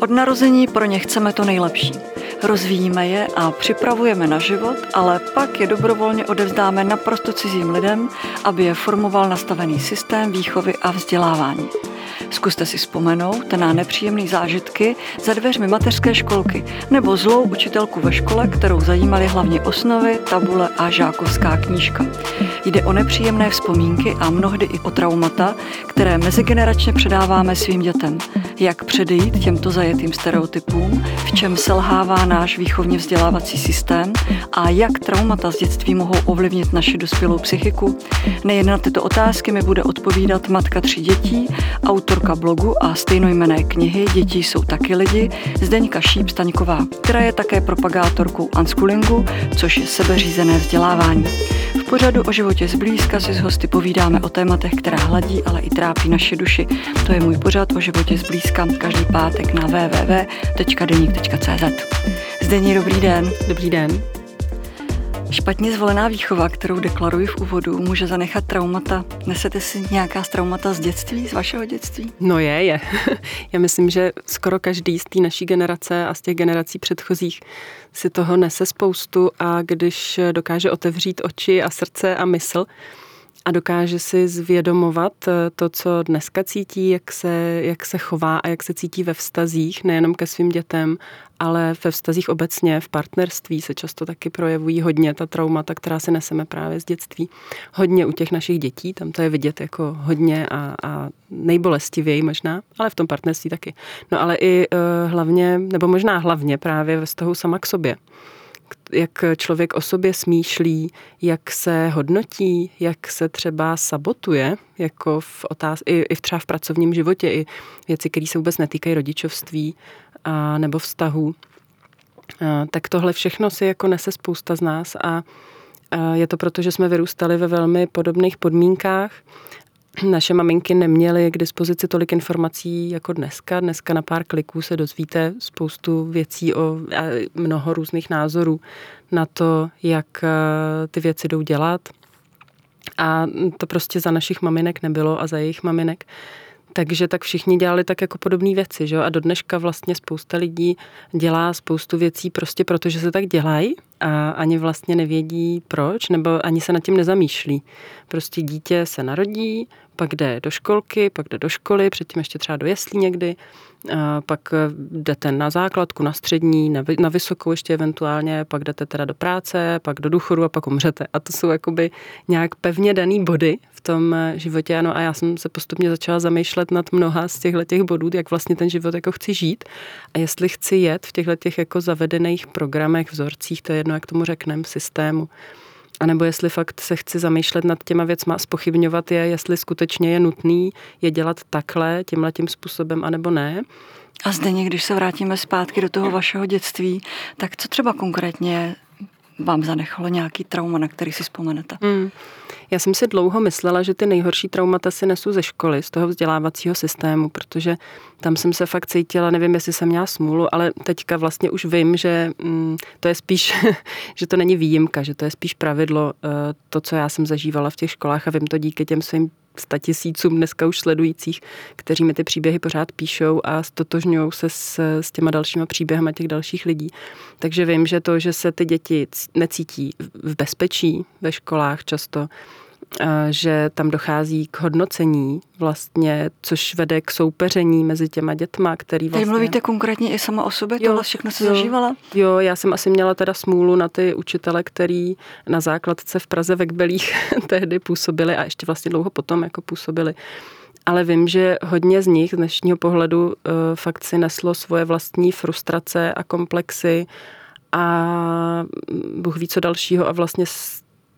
Od narození pro ně chceme to nejlepší. Rozvíjíme je a připravujeme na život, ale pak je dobrovolně odevzdáme naprosto cizím lidem, aby je formoval nastavený systém výchovy a vzdělávání. Zkuste si vzpomenout na nepříjemné zážitky za dveřmi mateřské školky nebo zlou učitelku ve škole, kterou zajímaly hlavně osnovy, tabule a žákovská knížka. Jde o nepříjemné vzpomínky a mnohdy i o traumata, které mezigeneračně předáváme svým dětem. Jak předejít těmto zajetým stereotypům, v čem selhává náš výchovně vzdělávací systém a jak traumata z dětství mohou ovlivnit naši dospělou psychiku? Nejen na tyto otázky mi bude odpovídat matka tří dětí, autorka blogu a stejnojmené knihy Děti jsou taky lidi, Zdeňka Šíp Staňková, která je také propagátorkou unschoolingu, což je sebeřízené vzdělávání. Pořadu o životě zblízka si s hosty povídáme o tématech, která hladí, ale i trápí naše duši. To je můj pořad o životě zblízka každý pátek na www.deník.cz. Zdení, dobrý den. Dobrý den. Špatně zvolená výchova, kterou deklaruji v úvodu, může zanechat traumata. Nesete si nějaká z traumata z dětství, z vašeho dětství? No je, je. Já myslím, že skoro každý z té naší generace a z těch generací předchozích si toho nese spoustu a když dokáže otevřít oči a srdce a mysl, a dokáže si zvědomovat eh, to, co dneska cítí, jak se, jak se chová a jak se cítí ve vztazích, nejenom ke svým dětem, ale ve vztazích obecně, v partnerství se často taky projevují hodně ta traumata, která si neseme právě z dětství. Hodně u těch našich dětí, tam to je vidět jako hodně a, a nejbolestivěji možná, ale v tom partnerství taky. No ale i uh, hlavně, nebo možná hlavně právě ve vztahu sama k sobě jak člověk o sobě smýšlí, jak se hodnotí, jak se třeba sabotuje, jako v otáz- i, i třeba v pracovním životě, i věci, které se vůbec netýkají rodičovství a, nebo vztahů. A, tak tohle všechno si jako nese spousta z nás a, a je to proto, že jsme vyrůstali ve velmi podobných podmínkách naše maminky neměly k dispozici tolik informací jako dneska. Dneska na pár kliků se dozvíte spoustu věcí o mnoho různých názorů na to, jak ty věci jdou dělat. A to prostě za našich maminek nebylo a za jejich maminek. Takže tak všichni dělali tak jako podobné věci, že jo? A do dneška vlastně spousta lidí dělá spoustu věcí prostě proto, že se tak dělají a ani vlastně nevědí proč, nebo ani se nad tím nezamýšlí. Prostě dítě se narodí, pak jde do školky, pak jde do školy, předtím ještě třeba do jeslí někdy, pak eh, jdete na základku, na střední, na, na vysokou ještě eventuálně, pak jdete teda do práce, pak do důchodu a pak umřete. A to jsou jakoby nějak pevně daný body v tom eh, životě. Ano, a já jsem se postupně začala zamýšlet nad mnoha z těchto těch bodů, jak vlastně ten život jako chci žít a jestli chci jet v těchto těch jako zavedených programech, vzorcích, to je jedno, jak tomu řekneme, systému. A nebo jestli fakt se chci zamýšlet nad těma věcma a spochybňovat je, jestli skutečně je nutný je dělat takhle, tímhle tím způsobem, anebo ne. A zde když se vrátíme zpátky do toho vašeho dětství, tak co třeba konkrétně vám zanechalo nějaký trauma, na který si vzpomenete? Hmm. Já jsem si dlouho myslela, že ty nejhorší traumata si nesu ze školy, z toho vzdělávacího systému, protože tam jsem se fakt cítila, nevím, jestli jsem měla smůlu, ale teďka vlastně už vím, že mm, to je spíš, že to není výjimka, že to je spíš pravidlo, eh, to, co já jsem zažívala v těch školách a vím to díky těm svým statisícům dneska už sledujících, kteří mi ty příběhy pořád píšou a stotožňují se s, s těma dalšíma příběhama těch dalších lidí. Takže vím, že to, že se ty děti necítí v bezpečí ve školách často, že tam dochází k hodnocení vlastně, což vede k soupeření mezi těma dětma, který vlastně... Tady mluvíte konkrétně i sama o sobě? Tohle všechno se zažívala? Jo, já jsem asi měla teda smůlu na ty učitele, který na základce v Praze ve Kbelích tehdy působili a ještě vlastně dlouho potom jako působili. Ale vím, že hodně z nich z dnešního pohledu uh, fakt si neslo svoje vlastní frustrace a komplexy a Bůh ví co dalšího a vlastně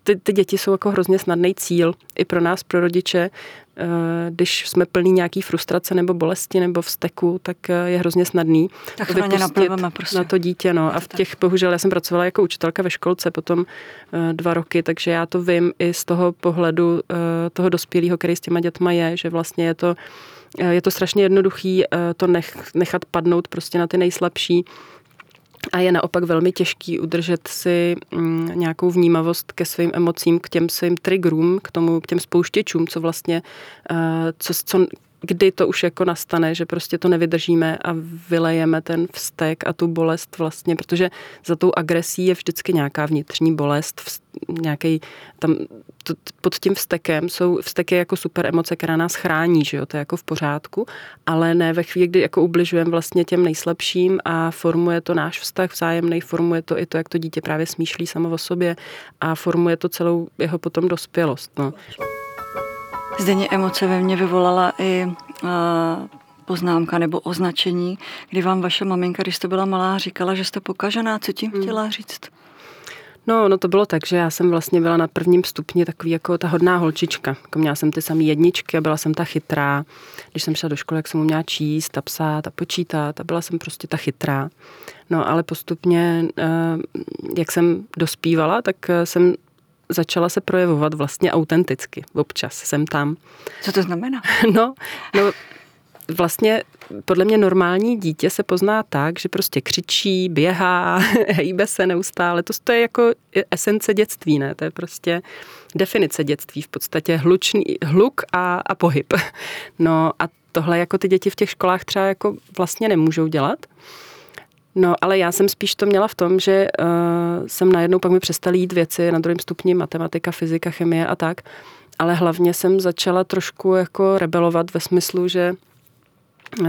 ty, ty děti jsou jako hrozně snadný cíl i pro nás, pro rodiče. Eh, když jsme plní nějaký frustrace nebo bolesti nebo vzteku, tak eh, je hrozně snadný tak vypustit prostě. na to dítě. No. A v těch, bohužel, já jsem pracovala jako učitelka ve školce potom eh, dva roky, takže já to vím i z toho pohledu toho dospělého, který s těma dětma je, že vlastně je to, je to strašně jednoduchý to nech, nechat padnout prostě na ty nejslabší a je naopak velmi těžký udržet si mm, nějakou vnímavost ke svým emocím, k těm svým triggerům, k tomu, k těm spouštěčům, co vlastně, eh, co, co kdy to už jako nastane, že prostě to nevydržíme a vylejeme ten vztek a tu bolest vlastně, protože za tou agresí je vždycky nějaká vnitřní bolest, nějaký tam to, pod tím vztekem jsou vzteky jako super emoce, která nás chrání, že jo, to je jako v pořádku, ale ne ve chvíli, kdy jako ubližujeme vlastně těm nejslabším a formuje to náš vztah vzájemný, formuje to i to, jak to dítě právě smýšlí samo o sobě a formuje to celou jeho potom dospělost. No. Zdeně emoce ve mně vyvolala i uh, poznámka nebo označení, kdy vám vaše maminka, když jste byla malá, říkala, že jste pokažená. Co tím hmm. chtěla říct? No, no to bylo tak, že já jsem vlastně byla na prvním stupni takový jako ta hodná holčička. Jako měla jsem ty samé jedničky a byla jsem ta chytrá. Když jsem šla do školy, jak jsem uměla číst a psát a počítat a byla jsem prostě ta chytrá. No ale postupně, eh, jak jsem dospívala, tak eh, jsem začala se projevovat vlastně autenticky. Občas jsem tam. Co to znamená? No, no vlastně podle mě normální dítě se pozná tak, že prostě křičí, běhá, hejbe se neustále. To, to je jako esence dětství, ne? To je prostě definice dětství, v podstatě hlučný, hluk a, a pohyb. No a tohle jako ty děti v těch školách třeba jako vlastně nemůžou dělat. No, ale já jsem spíš to měla v tom, že uh, jsem najednou pak mi přestaly jít věci na druhém stupni matematika, fyzika, chemie a tak. Ale hlavně jsem začala trošku jako rebelovat ve smyslu, že uh,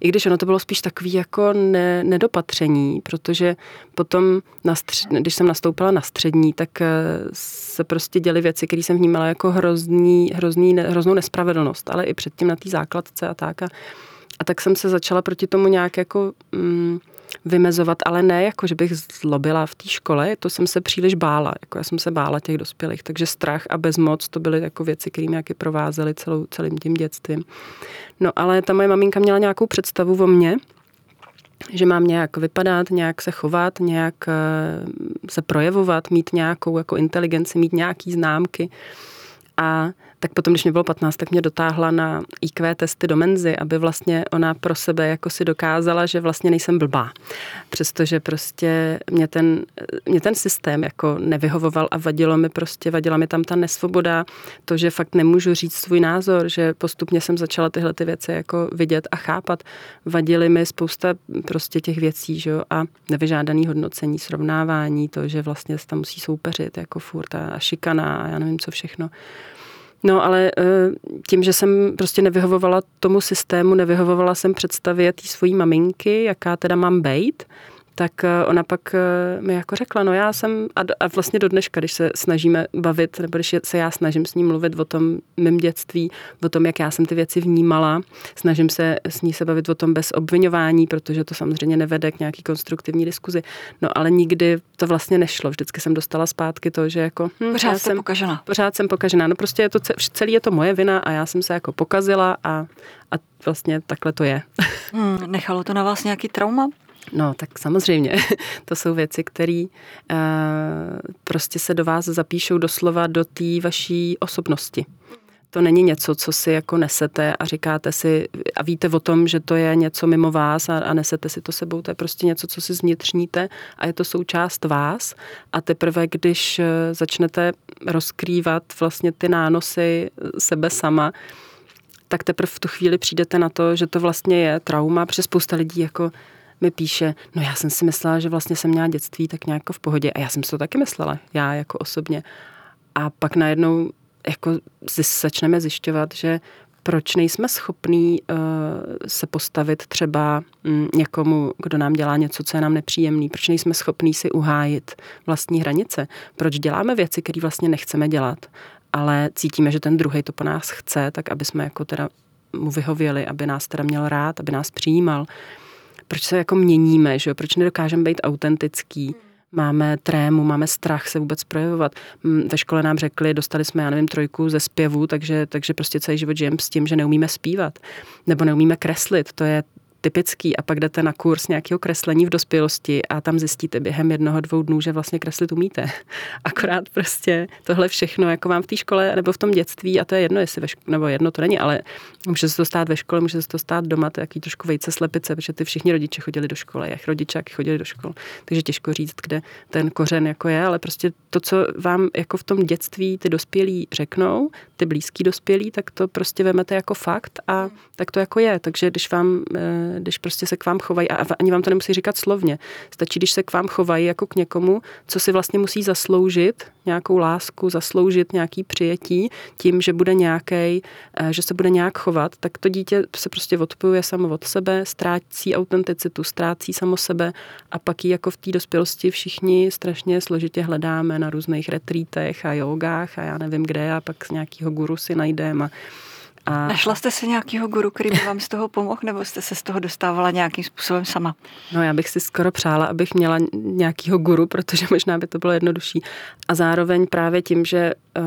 i když ono to bylo spíš takový jako ne, nedopatření, protože potom, na střed, když jsem nastoupila na střední, tak uh, se prostě děly věci, které jsem vnímala jako hrozný, hrozný, hroznou nespravedlnost, ale i předtím na té základce a tak. A, a tak jsem se začala proti tomu nějak jako mm, vymezovat, ale ne jako, že bych zlobila v té škole, to jsem se příliš bála, jako já jsem se bála těch dospělých, takže strach a bezmoc, to byly jako věci, které mě jaky provázely celou, celým tím dětstvím. No ale ta moje maminka měla nějakou představu o mně, že mám nějak vypadat, nějak se chovat, nějak eh, se projevovat, mít nějakou jako inteligenci, mít nějaký známky. A tak potom, když mě bylo 15, tak mě dotáhla na IQ testy do menzy, aby vlastně ona pro sebe jako si dokázala, že vlastně nejsem blbá. Přestože prostě mě ten, mě ten systém jako nevyhovoval a vadilo mi prostě, vadila mi tam ta nesvoboda, to, že fakt nemůžu říct svůj názor, že postupně jsem začala tyhle ty věci jako vidět a chápat. Vadily mi spousta prostě těch věcí, že jo, a nevyžádaný hodnocení, srovnávání, to, že vlastně tam musí soupeřit jako furt a šikana a já nevím co všechno. No ale eh, tím, že jsem prostě nevyhovovala tomu systému, nevyhovovala jsem představě té svojí maminky, jaká teda mám bejt, tak eh, ona pak eh, mi jako řekla, no já jsem, a, vlastně do dneška, když se snažíme bavit, nebo když se já snažím s ní mluvit o tom mém dětství, o tom, jak já jsem ty věci vnímala, snažím se s ní se bavit o tom bez obvinování, protože to samozřejmě nevede k nějaký konstruktivní diskuzi. No ale nikdy to vlastně nešlo. Vždycky jsem dostala zpátky to, že jako... Hm, pořád jsem pokažená. Pořád jsem pokažená. No prostě je to, celý je to moje vina a já jsem se jako pokazila a, a vlastně takhle to je. Hmm, nechalo to na vás nějaký trauma? No, tak samozřejmě. To jsou věci, které uh, prostě se do vás zapíšou doslova do té vaší osobnosti. To není něco, co si jako nesete a říkáte si a víte o tom, že to je něco mimo vás a, a nesete si to sebou. To je prostě něco, co si zvnitřníte a je to součást vás. A teprve, když eh, začnete rozkrývat vlastně ty nánosy sebe sama, tak teprve v tu chvíli přijdete na to, že to vlastně je trauma, protože spousta lidí jako mi píše, no já jsem si myslela, že vlastně jsem měla dětství tak nějak v pohodě a já jsem si to taky myslela, já jako osobně. A pak najednou jako začneme zjišťovat, že proč nejsme schopní uh, se postavit třeba um, někomu, kdo nám dělá něco, co je nám nepříjemný, proč nejsme schopní si uhájit vlastní hranice, proč děláme věci, které vlastně nechceme dělat, ale cítíme, že ten druhý to po nás chce, tak aby jsme jako teda mu vyhověli, aby nás teda měl rád, aby nás přijímal. Uh, proč se jako měníme, že jo? proč nedokážeme být autentický, máme trému, máme strach se vůbec projevovat. Ve škole nám řekli, dostali jsme, já nevím, trojku ze zpěvu, takže, takže prostě celý život žijeme s tím, že neumíme zpívat. Nebo neumíme kreslit. To je typický a pak jdete na kurz nějakého kreslení v dospělosti a tam zjistíte během jednoho, dvou dnů, že vlastně kreslit umíte. Akorát prostě tohle všechno, jako vám v té škole nebo v tom dětství, a to je jedno, jestli ve škole, nebo jedno to není, ale může se to stát ve škole, může se to stát doma, to je jaký trošku vejce slepice, protože ty všichni rodiče chodili do školy, jak rodičáky chodili do školy. Takže těžko říct, kde ten kořen jako je, ale prostě to, co vám jako v tom dětství ty dospělí řeknou, ty blízký dospělí, tak to prostě vemete jako fakt a tak to jako je. Takže když vám, eh, když prostě se k vám chovají, a ani vám to nemusí říkat slovně, stačí, když se k vám chovají jako k někomu, co si vlastně musí zasloužit, nějakou lásku, zasloužit nějaký přijetí tím, že bude nějaký, eh, že se bude nějak chovat, tak to dítě se prostě odpojuje samo od sebe, ztrácí autenticitu, ztrácí samo sebe a pak ji jako v té dospělosti všichni strašně složitě hledáme na různých retrítech a jogách a já nevím kde a pak z nějakého guru si najdeme a a... Našla jste si nějakého guru, který by vám z toho pomohl, nebo jste se z toho dostávala nějakým způsobem sama? No já bych si skoro přála, abych měla nějakého guru, protože možná by to bylo jednodušší. A zároveň právě tím, že uh,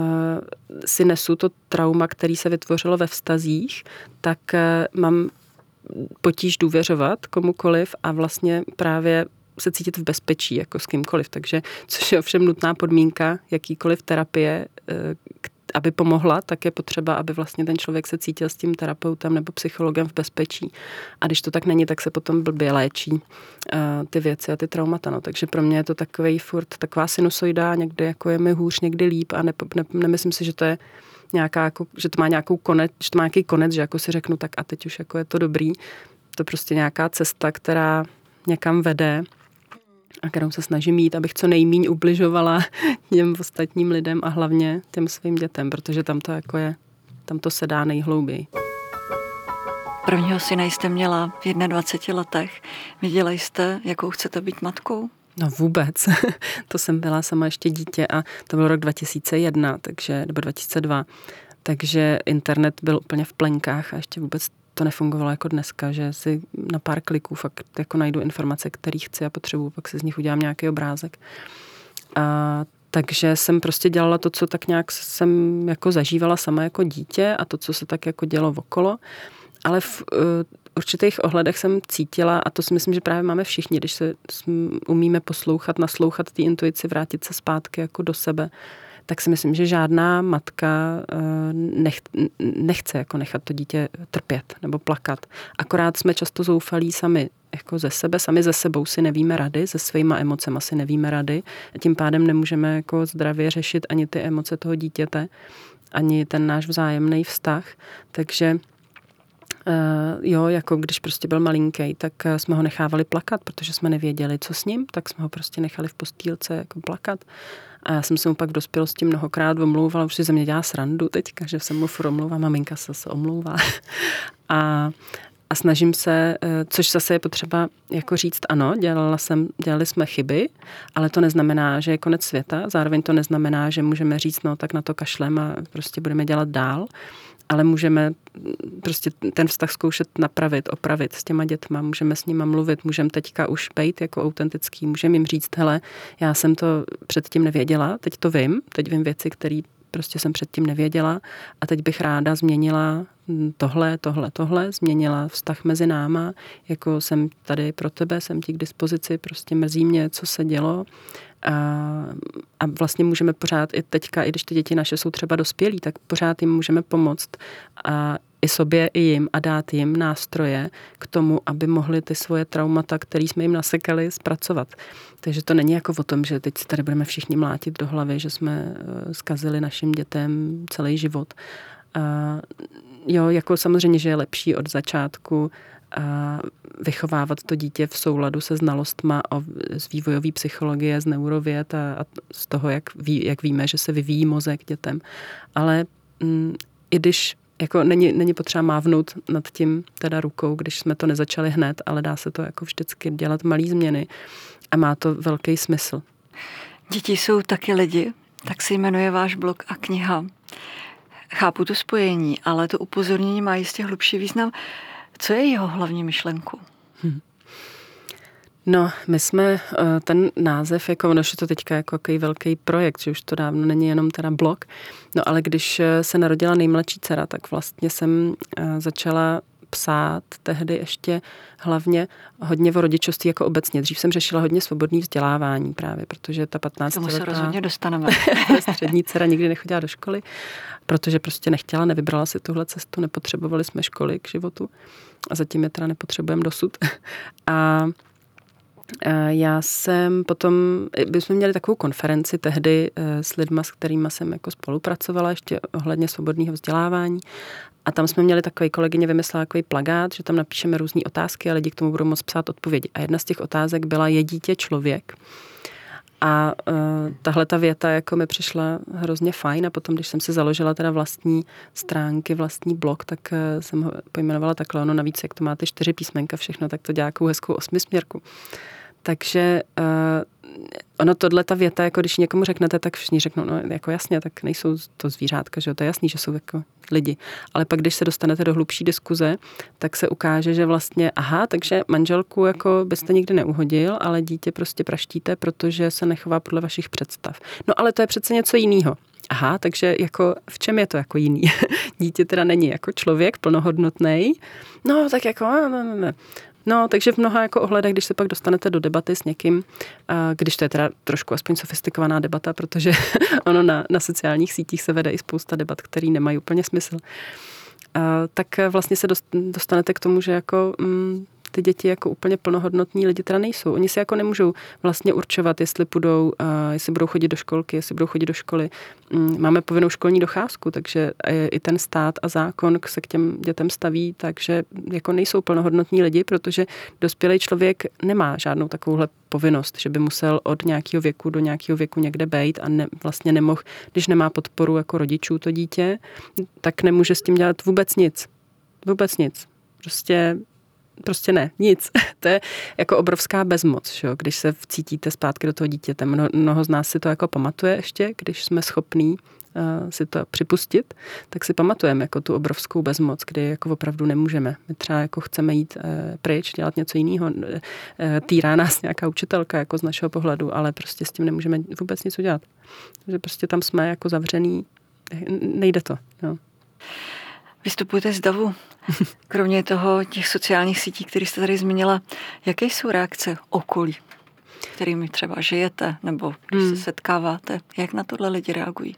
si nesu to trauma, který se vytvořilo ve vztazích, tak uh, mám potíž důvěřovat komukoliv a vlastně právě se cítit v bezpečí jako s kýmkoliv. Takže, což je ovšem nutná podmínka jakýkoliv terapie, eh, aby pomohla, tak je potřeba, aby vlastně ten člověk se cítil s tím terapeutem nebo psychologem v bezpečí. A když to tak není, tak se potom blbě léčí uh, ty věci a ty traumata. No. Takže pro mě je to takový furt taková sinusoida, někdy jako je mi hůř, někdy líp a ne, ne, nemyslím si, že to je nějaká, jako, že to má nějakou konec, že to má nějaký konec, že jako si řeknu, tak a teď už jako je to dobrý. To je prostě nějaká cesta, která někam vede a kterou se snažím mít, abych co nejmíň ubližovala těm ostatním lidem a hlavně těm svým dětem, protože tam to jako je, tam to se dá nejhlouběji. Prvního syna jste měla v 21 letech. Viděla jste, jakou chcete být matkou? No vůbec. to jsem byla sama ještě dítě a to byl rok 2001, takže, nebo 2002. Takže internet byl úplně v plenkách a ještě vůbec to nefungovalo jako dneska, že si na pár kliků fakt jako najdu informace, které chci a potřebuju, pak si z nich udělám nějaký obrázek. A takže jsem prostě dělala to, co tak nějak jsem jako zažívala sama jako dítě a to, co se tak jako dělo okolo. Ale v uh, určitých ohledech jsem cítila, a to si myslím, že právě máme všichni, když se umíme poslouchat, naslouchat té intuici, vrátit se zpátky jako do sebe, tak si myslím, že žádná matka eh, nech, nechce jako nechat to dítě trpět nebo plakat. Akorát jsme často zoufalí sami jako ze sebe, sami ze sebou si nevíme rady, se svýma emocema si nevíme rady a tím pádem nemůžeme jako zdravě řešit ani ty emoce toho dítěte, ani ten náš vzájemný vztah. Takže jo, jako když prostě byl malinký, tak jsme ho nechávali plakat, protože jsme nevěděli, co s ním, tak jsme ho prostě nechali v postýlce jako plakat. A já jsem se mu pak v dospělosti mnohokrát omlouvala, už si ze mě dělá srandu teďka, že jsem mu furt omlouvá, maminka se se omlouvá. a, a snažím se, eh, což zase je potřeba jako říct, ano, dělala jsem, dělali jsme chyby, ale to neznamená, že je konec světa, zároveň to neznamená, že můžeme říct, no tak na to kašlem a prostě budeme dělat dál ale můžeme prostě ten vztah zkoušet napravit, opravit s těma dětma, můžeme s nima mluvit, můžeme teďka už být jako autentický, můžeme jim říct, hele, já jsem to předtím nevěděla, teď to vím, teď vím věci, které prostě jsem předtím nevěděla a teď bych ráda změnila tohle, tohle, tohle, změnila vztah mezi náma, jako jsem tady pro tebe, jsem ti k dispozici, prostě mrzí mě, co se dělo a, a vlastně můžeme pořád i teďka, i když ty děti naše jsou třeba dospělí, tak pořád jim můžeme pomoct a i sobě, i jim a dát jim nástroje k tomu, aby mohli ty svoje traumata, které jsme jim nasekali, zpracovat. Takže to není jako o tom, že teď tady budeme všichni mlátit do hlavy, že jsme eh, zkazili našim dětem celý život. A jo, jako samozřejmě, že je lepší od začátku vychovávat to dítě v souladu se znalostma o, z vývojové psychologie, z neurověd a, a z toho, jak, ví, jak víme, že se vyvíjí mozek dětem. Ale mm, i když jako není, není potřeba mávnout nad tím teda rukou, když jsme to nezačali hned, ale dá se to jako vždycky dělat malý změny a má to velký smysl. Děti jsou taky lidi, tak se jmenuje váš blog a kniha. Chápu to spojení, ale to upozornění má jistě hlubší význam. Co je jeho hlavní myšlenkou? Hmm. No, my jsme eh, ten název, jako ono to teďka jako jaký velký projekt, že už to dávno není jenom teda blog, no ale když eh, se narodila nejmladší dcera, tak vlastně jsem eh, začala psát tehdy ještě hlavně hodně o rodičovství jako obecně. Dřív jsem řešila hodně svobodný vzdělávání právě, protože ta 15 Tomu se rozhodně dostaneme. střední dcera nikdy nechodila do školy, protože prostě nechtěla, nevybrala si tuhle cestu, nepotřebovali jsme školy k životu a zatím je teda nepotřebujeme dosud. A já jsem potom, my jsme měli takovou konferenci tehdy eh, s lidma, s kterými jsem jako spolupracovala ještě ohledně svobodného vzdělávání a tam jsme měli takový kolegyně vymyslela takový plagát, že tam napíšeme různé otázky a lidi k tomu budou moct psát odpovědi. A jedna z těch otázek byla, je dítě člověk? A uh, tahle ta věta jako mi přišla hrozně fajn a potom, když jsem si založila teda vlastní stránky, vlastní blog, tak uh, jsem ho pojmenovala takhle. Ono navíc, jak to máte čtyři písmenka všechno, tak to dělá hezkou osmisměrku. Takže uh, ono tohle ta věta, jako když někomu řeknete, tak všichni řeknou, no jako jasně, tak nejsou to zvířátka, že jo, to je jasný, že jsou jako lidi. Ale pak, když se dostanete do hlubší diskuze, tak se ukáže, že vlastně, aha, takže manželku jako byste nikdy neuhodil, ale dítě prostě praštíte, protože se nechová podle vašich představ. No ale to je přece něco jiného. Aha, takže jako v čem je to jako jiný? Dítě teda není jako člověk plnohodnotný. No, tak jako, no, no, no. No, takže v mnoha jako ohledech, když se pak dostanete do debaty s někým, když to je teda trošku aspoň sofistikovaná debata, protože ono na, na sociálních sítích se vede i spousta debat, které nemají úplně smysl, tak vlastně se dostanete k tomu, že jako mm, ty děti jako úplně plnohodnotní lidi teda nejsou. Oni si jako nemůžou vlastně určovat, jestli budou, jestli budou chodit do školky, jestli budou chodit do školy. Mm, máme povinnou školní docházku, takže i ten stát a zákon se k těm dětem staví, takže jako nejsou plnohodnotní lidi, protože dospělý člověk nemá žádnou takovouhle povinnost, že by musel od nějakého věku do nějakého věku někde být a ne, vlastně nemohl, když nemá podporu jako rodičů to dítě, tak nemůže s tím dělat vůbec nic. Vůbec nic. Prostě prostě ne, nic. to je jako obrovská bezmoc, že? když se vcítíte zpátky do toho dítěte. Mno, mnoho z nás si to jako pamatuje ještě, když jsme schopní uh, si to připustit, tak si pamatujeme jako tu obrovskou bezmoc, kdy jako opravdu nemůžeme. My třeba jako chceme jít uh, pryč, dělat něco jiného. Uh, týrá nás nějaká učitelka jako z našeho pohledu, ale prostě s tím nemůžeme vůbec nic udělat. Takže prostě tam jsme jako zavřený, nejde to. Jo. Vystupujete z davu. Kromě toho těch sociálních sítí, které jste tady zmínila, jaké jsou reakce okolí, kterými třeba žijete nebo když hmm. se setkáváte? Jak na tohle lidi reagují?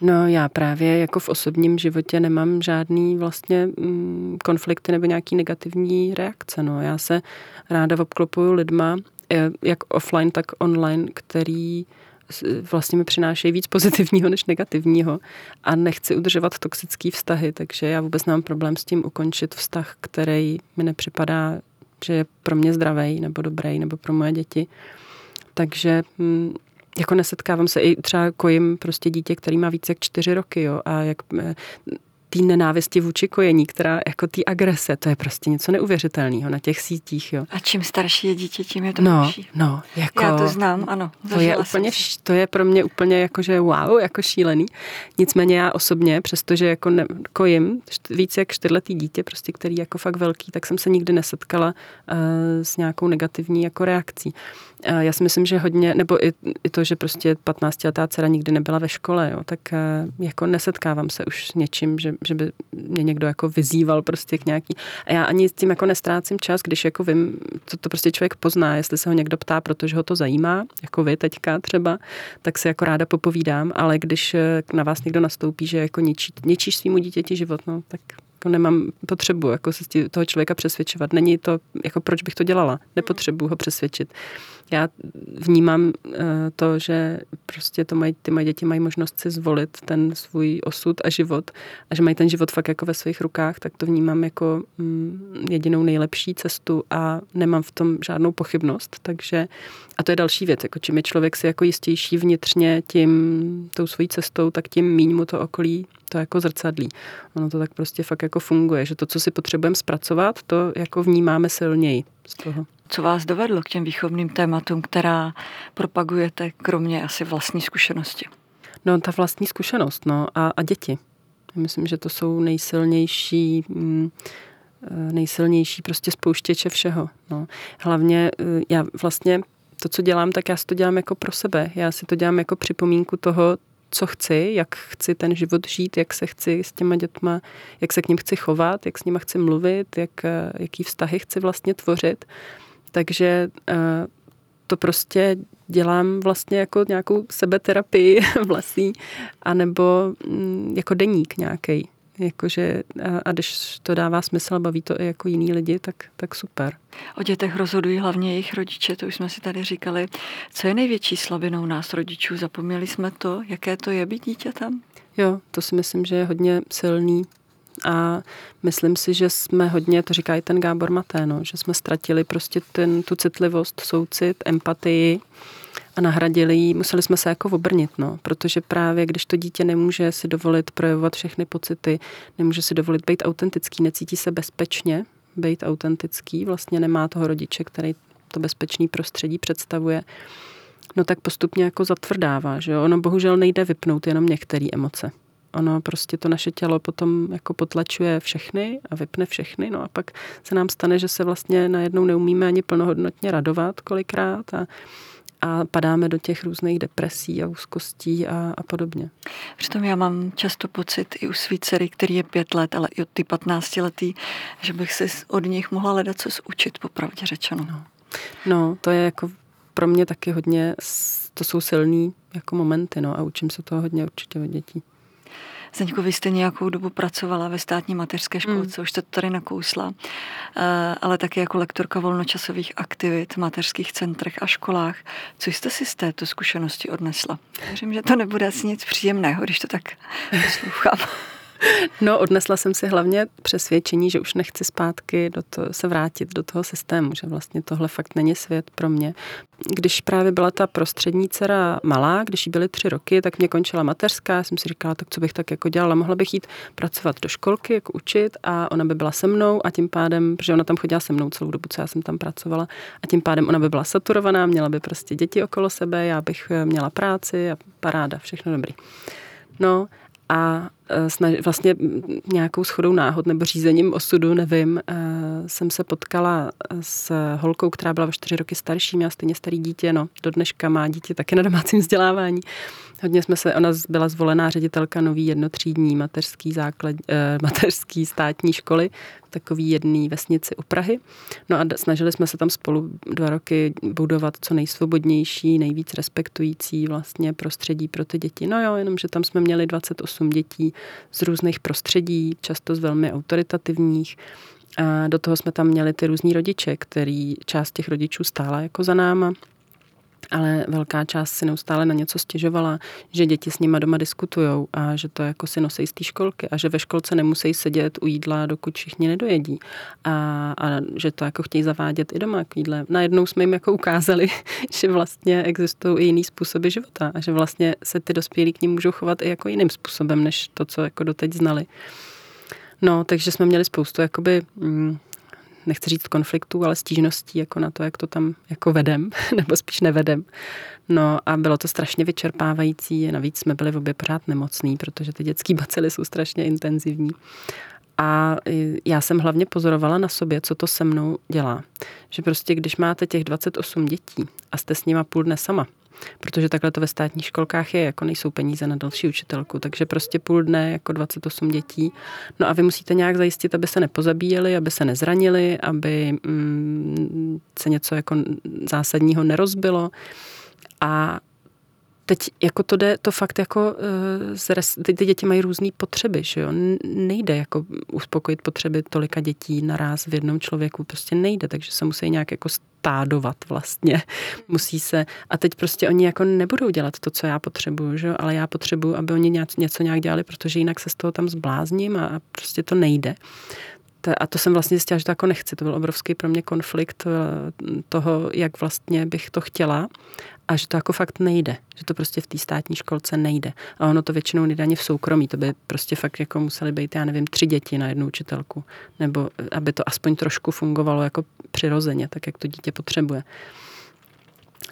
No já právě jako v osobním životě nemám žádný vlastně mm, konflikty nebo nějaký negativní reakce. No. Já se ráda obklopuju lidma, eh, jak offline, tak online, který vlastně mi přinášejí víc pozitivního než negativního a nechci udržovat toxické vztahy, takže já vůbec nemám problém s tím ukončit vztah, který mi nepřipadá, že je pro mě zdravý nebo dobrý nebo pro moje děti. Takže hm, jako nesetkávám se i třeba kojím prostě dítě, který má více jak čtyři roky, jo, a jak eh, té nenávisti vůči kojení, která jako té agrese, to je prostě něco neuvěřitelného na těch sítích. Jo. A čím starší je dítě, tím je to no, lepší. No, jako, Já to znám, ano. To je, úplně, to je pro mě úplně jako, že wow, jako šílený. Nicméně já osobně, přestože jako ne, kojím více jak čtyřletý dítě, prostě, který je jako fakt velký, tak jsem se nikdy nesetkala uh, s nějakou negativní jako reakcí. Já si myslím, že hodně, nebo i, i to, že prostě 15 letá dcera nikdy nebyla ve škole, jo, tak uh, jako nesetkávám se už s něčím, že že by mě někdo jako vyzýval prostě k nějaký. A já ani s tím jako nestrácím čas, když jako vím, co to prostě člověk pozná, jestli se ho někdo ptá, protože ho to zajímá, jako vy teďka třeba, tak se jako ráda popovídám, ale když eh, na vás někdo nastoupí, že jako ničí, ničíš svýmu dítěti život, no, tak jako nemám potřebu jako se toho člověka přesvědčovat. Není to, jako proč bych to dělala. Nepotřebuji ho přesvědčit já vnímám eh, to, že prostě to mají, ty moje děti mají možnost si zvolit ten svůj osud a život a že mají ten život fakt jako ve svých rukách, tak to vnímám jako mm, jedinou nejlepší cestu a nemám v tom žádnou pochybnost, takže a to je další věc, jako čím je člověk si jako jistější vnitřně tím, tou svojí cestou, tak tím míň mu to okolí to jako zrcadlí. Ono to tak prostě fakt jako funguje, že to, co si potřebujeme zpracovat, to jako vnímáme silněji z toho. Co vás dovedlo k těm výchovným tématům, která propagujete, kromě asi vlastní zkušenosti? No, ta vlastní zkušenost, no, a, a děti. Myslím, že to jsou nejsilnější, mm, eh, nejsilnější prostě spouštěče všeho. No. Hlavně eh, já vlastně to, co dělám, tak já si to dělám jako pro sebe. Já si to dělám jako připomínku toho, co chci, jak chci ten život žít, jak se chci s těma dětma, jak se k ním chci chovat, jak s nima chci mluvit, jak, eh, jaký vztahy chci vlastně tvořit. Takže eh, to prostě dělám vlastně jako nějakou sebeterapii vlastní, anebo mm, jako deník nějaký. Jakože, a když to dává smysl a baví to i jako jiný lidi, tak, tak super. O dětech rozhodují hlavně jejich rodiče, to už jsme si tady říkali. Co je největší slabinou nás rodičů? Zapomněli jsme to, jaké to je být dítětem? Jo, to si myslím, že je hodně silný a myslím si, že jsme hodně, to říká i ten Gábor Maténo, že jsme ztratili prostě ten, tu citlivost, soucit, empatii a nahradili ji, museli jsme se jako obrnit, no, protože právě když to dítě nemůže si dovolit projevovat všechny pocity, nemůže si dovolit být autentický, necítí se bezpečně být autentický, vlastně nemá toho rodiče, který to bezpečný prostředí představuje, no tak postupně jako zatvrdává, že jo? Ono bohužel nejde vypnout jenom některé emoce. Ono prostě to naše tělo potom jako potlačuje všechny a vypne všechny, no a pak se nám stane, že se vlastně najednou neumíme ani plnohodnotně radovat kolikrát a a padáme do těch různých depresí a úzkostí a, a podobně. Přitom já mám často pocit i u svý dcery, který je pět let, ale i od ty patnácti letý, že bych si od nich mohla hledat co učit, popravdě řečeno. No. no, to je jako pro mě taky hodně, to jsou silný jako momenty, no a učím se toho hodně určitě od dětí. Zdeňko, vy jste nějakou dobu pracovala ve státní mateřské školce, mm. už jste to tady nakousla, eh, ale také jako lektorka volnočasových aktivit v mateřských centrech a školách. Co jste si z této zkušenosti odnesla? Věřím, že to nebude asi nic příjemného, když to tak poslouchám. No, odnesla jsem si hlavně přesvědčení, že už nechci zpátky do to, se vrátit do toho systému, že vlastně tohle fakt není svět pro mě. Když právě byla ta prostřední dcera malá, když jí byly tři roky, tak mě končila mateřská, jsem si říkala, tak co bych tak jako dělala, mohla bych jít pracovat do školky, jako učit a ona by byla se mnou a tím pádem, protože ona tam chodila se mnou celou dobu, co já jsem tam pracovala a tím pádem ona by byla saturovaná, měla by prostě děti okolo sebe, já bych měla práci a paráda, všechno dobrý. No a vlastně nějakou schodou náhod nebo řízením osudu, nevím, e, jsem se potkala s holkou, která byla o čtyři roky starší, měla stejně starý dítě, no, do dneška má dítě taky na domácím vzdělávání. Hodně jsme se, ona byla zvolená ředitelka nový jednotřídní mateřský, základ, eh, mateřský státní školy takový jedné vesnici u Prahy. No a snažili jsme se tam spolu dva roky budovat co nejsvobodnější, nejvíc respektující vlastně prostředí pro ty děti. No jo, jenomže tam jsme měli 28 dětí z různých prostředí, často z velmi autoritativních. A do toho jsme tam měli ty různí rodiče, který část těch rodičů stála jako za náma ale velká část si neustále na něco stěžovala, že děti s nima doma diskutují a že to jako si nosí z té školky a že ve školce nemusí sedět u jídla, dokud všichni nedojedí a, a že to jako chtějí zavádět i doma k jídle. Najednou jsme jim jako ukázali, že vlastně existují i jiný způsoby života a že vlastně se ty dospělí k ním můžou chovat i jako jiným způsobem, než to, co jako doteď znali. No, takže jsme měli spoustu jakoby mm, nechci říct konfliktů, ale stížností jako na to, jak to tam jako vedem, nebo spíš nevedem. No a bylo to strašně vyčerpávající, navíc jsme byli v obě pořád nemocný, protože ty dětské bacily jsou strašně intenzivní. A já jsem hlavně pozorovala na sobě, co to se mnou dělá. Že prostě, když máte těch 28 dětí a jste s nima půl dne sama, protože takhle to ve státních školkách je, jako nejsou peníze na další učitelku, takže prostě půl dne jako 28 dětí. No a vy musíte nějak zajistit, aby se nepozabíjeli, aby se nezranili, aby mm, se něco jako zásadního nerozbilo. A teď jako to jde, to fakt jako, uh, ty, ty děti mají různé potřeby, že jo, nejde jako uspokojit potřeby tolika dětí naraz v jednom člověku, prostě nejde, takže se musí nějak jako stádovat vlastně, musí se, a teď prostě oni jako nebudou dělat to, co já potřebuju, že ale já potřebuju, aby oni něco nějak dělali, protože jinak se z toho tam zblázním a prostě to nejde. A to jsem vlastně zjistila, že to jako nechci. To byl obrovský pro mě konflikt eh, toho, jak vlastně bych to chtěla a že to jako fakt nejde, že to prostě v té státní školce nejde. A ono to většinou nejde ani v soukromí, to by prostě fakt jako museli být, já nevím, tři děti na jednu učitelku, nebo aby to aspoň trošku fungovalo jako přirozeně, tak jak to dítě potřebuje.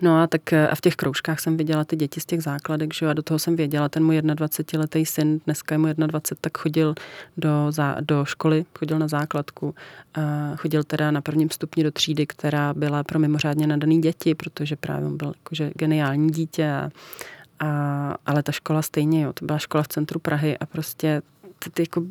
No a tak a v těch kroužkách jsem viděla ty děti z těch základek, že jo, a do toho jsem věděla, ten můj 21-letý syn, dneska je mu 21, tak chodil do, do školy, chodil na základku, a chodil teda na prvním stupni do třídy, která byla pro mimořádně nadaný děti, protože právě on byl jakože geniální dítě a, A, ale ta škola stejně, jo, to byla škola v centru Prahy a prostě ty, ty jako,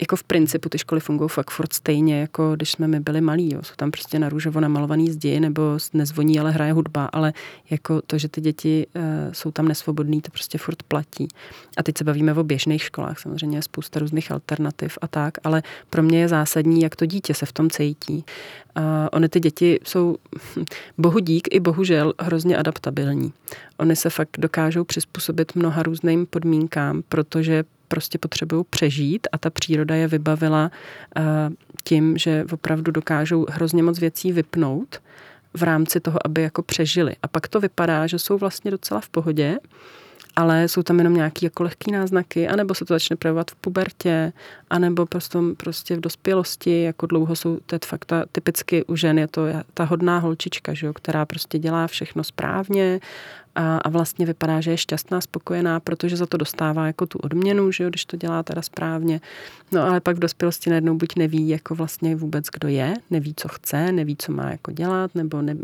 jako v principu ty školy fungují fakt furt stejně, jako když jsme my byli malí. Jo. Jsou tam prostě na růžovo namalovaný zdi, nebo nezvoní, ale hraje hudba, ale jako to, že ty děti uh, jsou tam nesvobodní, to prostě furt platí. A teď se bavíme o běžných školách, samozřejmě je spousta různých alternativ a tak, ale pro mě je zásadní, jak to dítě se v tom cítí. Uh, ony ty děti jsou bohu dík i bohužel hrozně adaptabilní. Oni se fakt dokážou přizpůsobit mnoha různým podmínkám, protože prostě potřebují přežít a ta příroda je vybavila eh, tím, že opravdu dokážou hrozně moc věcí vypnout v rámci toho, aby jako přežili. A pak to vypadá, že jsou vlastně docela v pohodě, ale jsou tam jenom nějaké jako lehké náznaky, anebo se to začne projevovat v pubertě, anebo prostě, prostě v dospělosti, jako dlouho jsou, to je fakt ta, typicky u žen je to ta hodná holčička, že jo, která prostě dělá všechno správně a, a vlastně vypadá, že je šťastná, spokojená, protože za to dostává jako tu odměnu, že jo, když to dělá teda správně. No ale pak v dospělosti najednou buď neví jako vlastně vůbec, kdo je, neví, co chce, neví, co má jako dělat, nebo ne,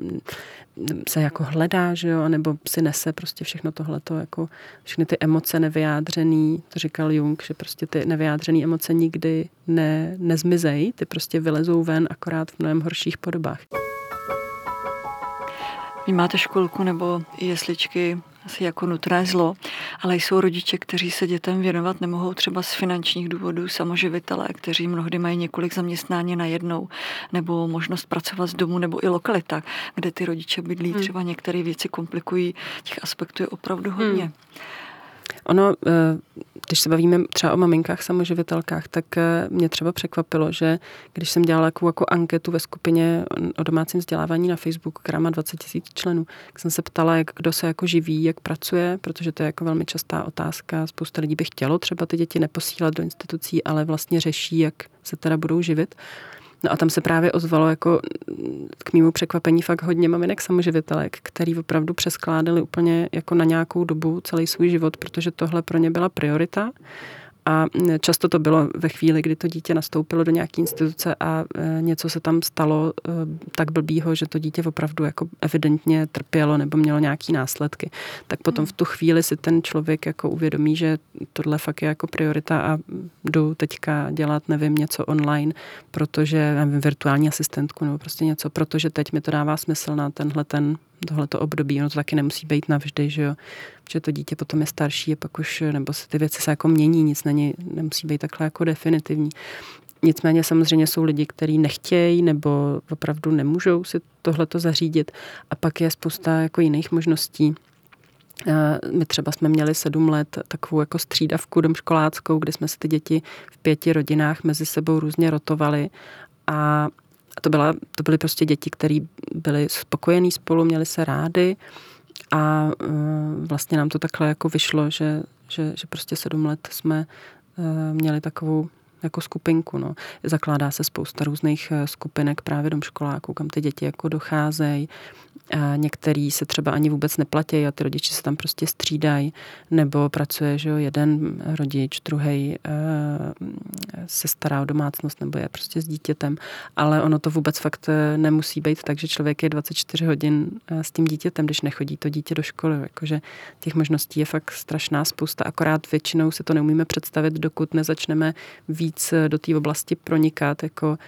se jako hledá, že jo, nebo si nese prostě všechno tohleto, jako všechny ty emoce nevyjádřený, to říkal Jung, že prostě ty nevyjádřené emoce nikdy ne, nezmizejí, ty prostě vylezou ven akorát v mnohem horších podobách. Vy máte školku nebo jesličky asi jako nutné zlo, ale jsou rodiče, kteří se dětem věnovat nemohou třeba z finančních důvodů, samoživitelé, kteří mnohdy mají několik zaměstnání na jednou, nebo možnost pracovat z domu, nebo i lokalita, kde ty rodiče bydlí, hmm. třeba některé věci komplikují, těch aspektů je opravdu hodně. Hmm. Ono, eh, když se bavíme třeba o maminkách samoživitelkách, tak eh, mě třeba překvapilo, že když jsem dělala jako, jako anketu ve skupině o domácím vzdělávání na Facebooku, která má 20 tisíc členů, tak jsem se ptala, jak kdo se jako živí, jak pracuje, protože to je jako velmi častá otázka. Spousta lidí by chtělo třeba ty děti neposílat do institucí, ale vlastně řeší, jak se teda budou živit. No a tam se právě ozvalo jako k mému překvapení fakt hodně maminek samoživitelek, který opravdu přeskládali úplně jako na nějakou dobu celý svůj život, protože tohle pro ně byla priorita a často to bylo ve chvíli, kdy to dítě nastoupilo do nějaké instituce a e, něco se tam stalo e, tak blbýho, že to dítě opravdu jako evidentně trpělo nebo mělo nějaké následky. Tak potom v tu chvíli si ten člověk jako uvědomí, že tohle fakt je jako priorita a jdu teďka dělat, nevím, něco online, protože nevím, virtuální asistentku nebo prostě něco, protože teď mi to dává smysl na tenhle ten tohleto období. Ono to taky nemusí být navždy, že jo. Že to dítě potom je starší a pak už, nebo se ty věci se jako mění, nic není, nemusí být takhle jako definitivní. Nicméně samozřejmě jsou lidi, kteří nechtějí nebo opravdu nemůžou si tohleto zařídit. A pak je spousta jako jiných možností. My třeba jsme měli sedm let takovou jako střídavku domškoláckou, kde jsme se ty děti v pěti rodinách mezi sebou různě rotovali a to, byla, to byly prostě děti, které byly spokojení spolu, měli se rády a uh, vlastně nám to takhle jako vyšlo, že, že, že prostě sedm let jsme uh, měli takovou jako skupinku. No. Zakládá se spousta různých e, skupinek právě domškoláků, kam ty děti jako docházejí. A některý se třeba ani vůbec neplatí a ty rodiče se tam prostě střídají, nebo pracuje, že jo, jeden rodič, druhý e, se stará o domácnost nebo je prostě s dítětem, ale ono to vůbec fakt eh, nemusí být tak, že člověk je 24 hodin eh, s tím dítětem, když nechodí to dítě do školy, jakože těch možností je fakt strašná spousta, akorát většinou si to neumíme představit, dokud nezačneme víc do té oblasti pronikat, jako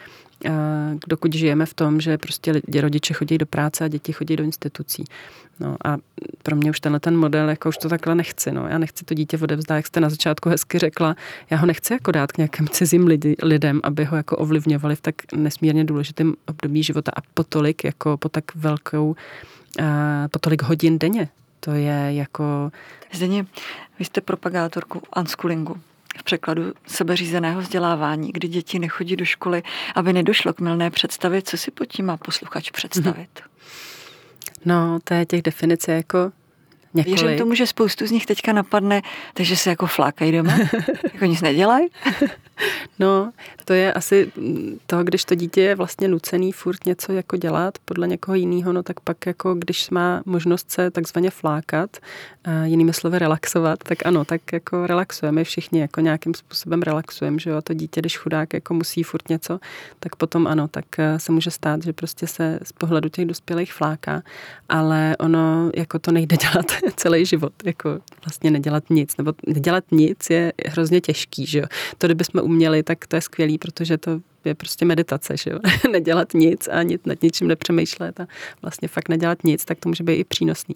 dokud žijeme v tom, že prostě lidi, rodiče chodí do práce a děti chodí do institucí. No a pro mě už tenhle ten model, jako už to takhle nechci. No. Já nechci to dítě odevzdat, jak jste na začátku hezky řekla. Já ho nechci jako dát k nějakým cizím lidi, lidem, aby ho jako ovlivňovali v tak nesmírně důležitém období života a po tolik, jako po tak velkou, po tolik hodin denně. To je jako... Zdeně, vy jste propagátorku unschoolingu v překladu sebeřízeného vzdělávání, kdy děti nechodí do školy, aby nedošlo k milné představě. Co si pod tím má posluchač představit? No, to je těch definic jako několik. Věřím tomu, že spoustu z nich teďka napadne, takže se jako flákají doma, jako nic nedělají. No, to je asi to, když to dítě je vlastně nucený furt něco jako dělat podle někoho jiného, no tak pak jako když má možnost se takzvaně flákat, jinými slovy relaxovat, tak ano, tak jako relaxujeme všichni, jako nějakým způsobem relaxujeme, že jo, a to dítě, když chudák jako musí furt něco, tak potom ano, tak se může stát, že prostě se z pohledu těch dospělých fláká, ale ono jako to nejde dělat celý život, jako vlastně nedělat nic, nebo nedělat nic je hrozně těžký, že jo. To, kdybychom uměli, tak to je skvělý, protože to je prostě meditace, že jo. nedělat nic a nic, nad ničím nepřemýšlet a vlastně fakt nedělat nic, tak to může být i přínosný.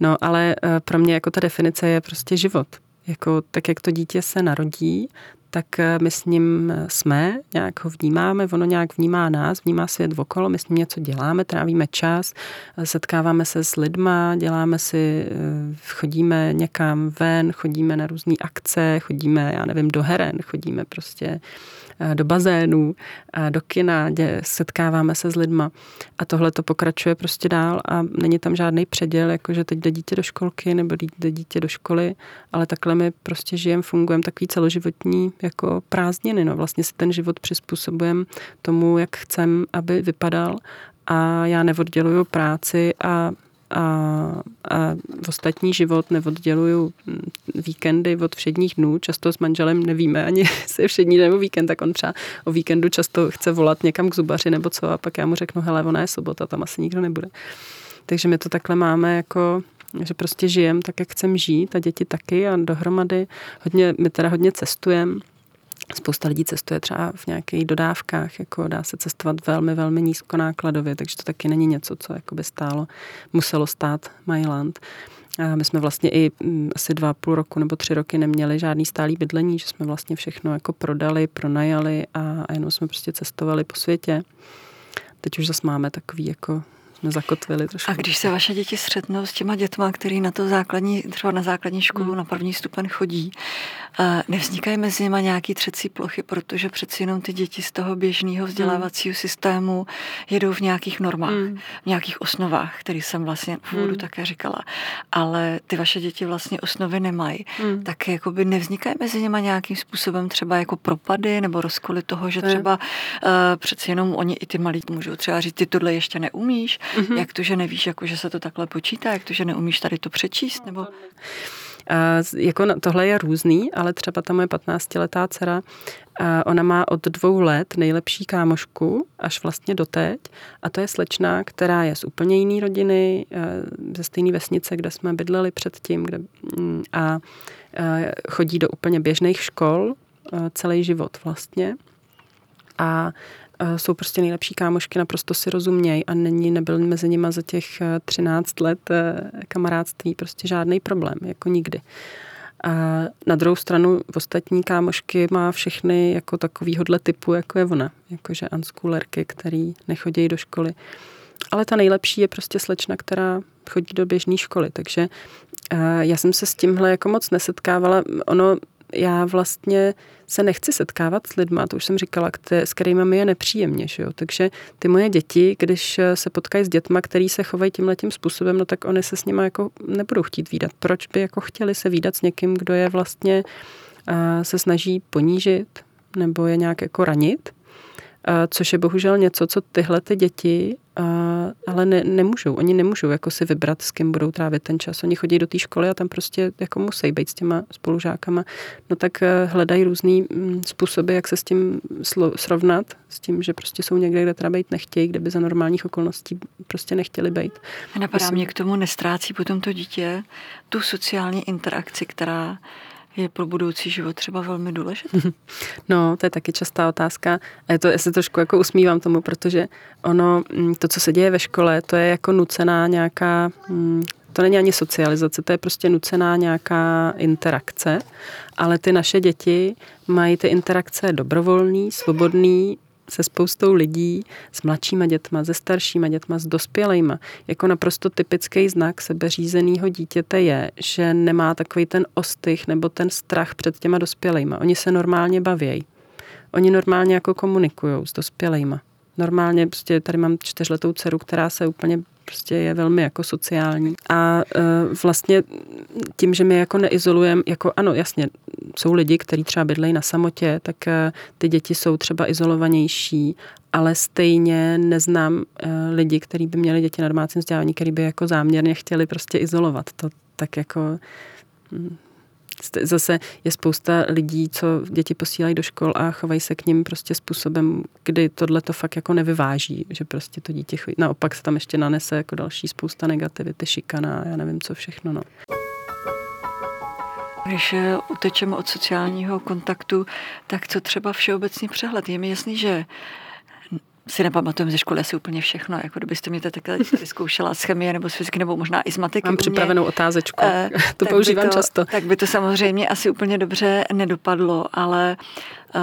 No, ale eh, pro mě jako ta definice je prostě život. Jako tak, jak to dítě se narodí, tak eh, my s ním eh, jsme, nějak ho vnímáme, ono nějak vnímá nás, vnímá svět okolo, my s ním něco děláme, trávíme čas, eh, setkáváme se s lidma, děláme si, chodíme někam ven, chodíme na různé akce, chodíme, já nevím, do heren, chodíme prostě do bazénů, eh, do kina, kde setkáváme se s lidma. A tohle to pokračuje prostě dál a není tam žádný předěl, jakože teď jde dítě do školky nebo jde dítě do školy, ale takhle my prostě žijeme, fungujeme takový celoživotní jako prázdniny. No. Vlastně si ten život přizpůsobujeme tomu, jak chcem, aby vypadal a já neodděluju práci a a, a v ostatní život neodděluju víkendy od všedních dnů. Často s manželem nevíme ani, jestli je všední nebo víkend, tak on třeba o víkendu často chce volat někam k zubaři nebo co a pak já mu řeknu, hele, ona je sobota, tam asi nikdo nebude. Takže my to takhle máme jako že prostě žijem tak, jak chcem žít a děti taky a dohromady hodně, my teda hodně cestujeme Spousta lidí cestuje třeba v nějakých dodávkách, jako dá se cestovat velmi, velmi nízkonákladově, takže to taky není něco, co jako by stálo, muselo stát Mailand. A my jsme vlastně i mm, asi dva půl roku nebo tři roky neměli žádný stálý bydlení, že jsme vlastně všechno jako prodali, pronajali a, a jenom jsme prostě cestovali po světě. Teď už zase máme takový jako jsme zakotvili trošku. A když se vaše děti střetnou s těma dětma, který na to základní, třeba na základní školu, hmm. na první stupen chodí, nevznikají mezi nimi nějaký třecí plochy, protože přeci jenom ty děti z toho běžného vzdělávacího systému jedou v nějakých normách, hmm. v nějakých osnovách, které jsem vlastně v úvodu hmm. také říkala. Ale ty vaše děti vlastně osnovy nemají. Hmm. Tak jakoby nevznikají mezi nimi nějakým způsobem třeba jako propady nebo rozkoly toho, že třeba uh, přeci jenom oni i ty malí můžou třeba říct, ty tohle ještě neumíš, mm-hmm. jak to, že nevíš, jako, že se to takhle počítá, jak to, že neumíš tady to přečíst, nebo... A jako tohle je různý, ale třeba ta moje 15-letá dcera, a ona má od dvou let nejlepší kámošku, až vlastně doteď. A to je slečna, která je z úplně jiné rodiny, ze stejné vesnice, kde jsme bydleli předtím. Kde, mm, a chodí do úplně běžných škol celý život vlastně. A jsou prostě nejlepší kámošky, naprosto si rozumějí a není, nebyl mezi nima za těch 13 eh, let eh, kamarádství prostě žádný problém, jako nikdy. A na druhou stranu ostatní kámošky má všechny jako takovýhodle typu, jako je ona. Jakože unschoolerky, který nechodí do školy. Ale ta nejlepší je prostě slečna, která chodí do běžné školy. Takže eh, já jsem se s tímhle jako moc nesetkávala. Ono já vlastně se nechci setkávat s lidma, to už jsem říkala, které, s kterými mi je nepříjemně. Že jo? Takže ty moje děti, když se potkají s dětma, který se chovají tímhle tím způsobem, no tak oni se s nimi jako nebudou chtít výdat. Proč by jako chtěli se výdat s někým, kdo je vlastně uh, se snaží ponížit nebo je nějak jako ranit? Což je bohužel něco, co tyhle ty děti ale ne, nemůžou. Oni nemůžou jako si vybrat, s kým budou trávit ten čas. Oni chodí do té školy a tam prostě jako musí být s těma spolužákama. No tak eh, hledají různý mm, způsoby, jak se s tím srovnat, s tím, že prostě jsou někde, kde teda být nechtějí, kde by za normálních okolností prostě nechtěli být. A napadá Myslím, mě k tomu, nestrácí potom to dítě tu sociální interakci, která je pro budoucí život třeba velmi důležitý? No, to je taky častá otázka. A je to, já se trošku jako usmívám tomu, protože ono, mm, to, co se děje ve škole, to je jako nucená nějaká, mm, to není ani socializace, to je prostě nucená nějaká interakce, ale ty naše děti mají ty interakce dobrovolný, svobodný, se spoustou lidí, s mladšíma dětma, se staršíma dětma, s dospělejma. Jako naprosto typický znak sebeřízeného dítěte je, že nemá takový ten ostych nebo ten strach před těma dospělejma. Oni se normálně bavějí. Oni normálně jako komunikují s dospělejma. Normálně prostě tady mám čtyřletou dceru, která se úplně prostě je velmi jako sociální. A e, vlastně tím, že my jako neizolujeme, jako ano, jasně, jsou lidi, kteří třeba bydlejí na samotě, tak e, ty děti jsou třeba izolovanější, ale stejně neznám e, lidi, kteří by měli děti na domácím vzdělání, kteří by jako záměrně chtěli prostě izolovat. To tak jako hm, Zase je spousta lidí, co děti posílají do škol a chovají se k ním prostě způsobem, kdy tohle to fakt jako nevyváží, že prostě to dítě chodí. Naopak se tam ještě nanese jako další spousta negativity, šikana, já nevím co všechno. No. Když eh, utečeme od sociálního kontaktu, tak co třeba všeobecný přehled? Je mi jasný, že si nepamatujeme ze školy asi úplně všechno, jako kdybyste mě takhle zkoušela z chemie nebo z fyziky nebo možná i z matiky. Mám připravenou otázečku, uh, to používám to, často. Tak by to samozřejmě asi úplně dobře nedopadlo, ale uh,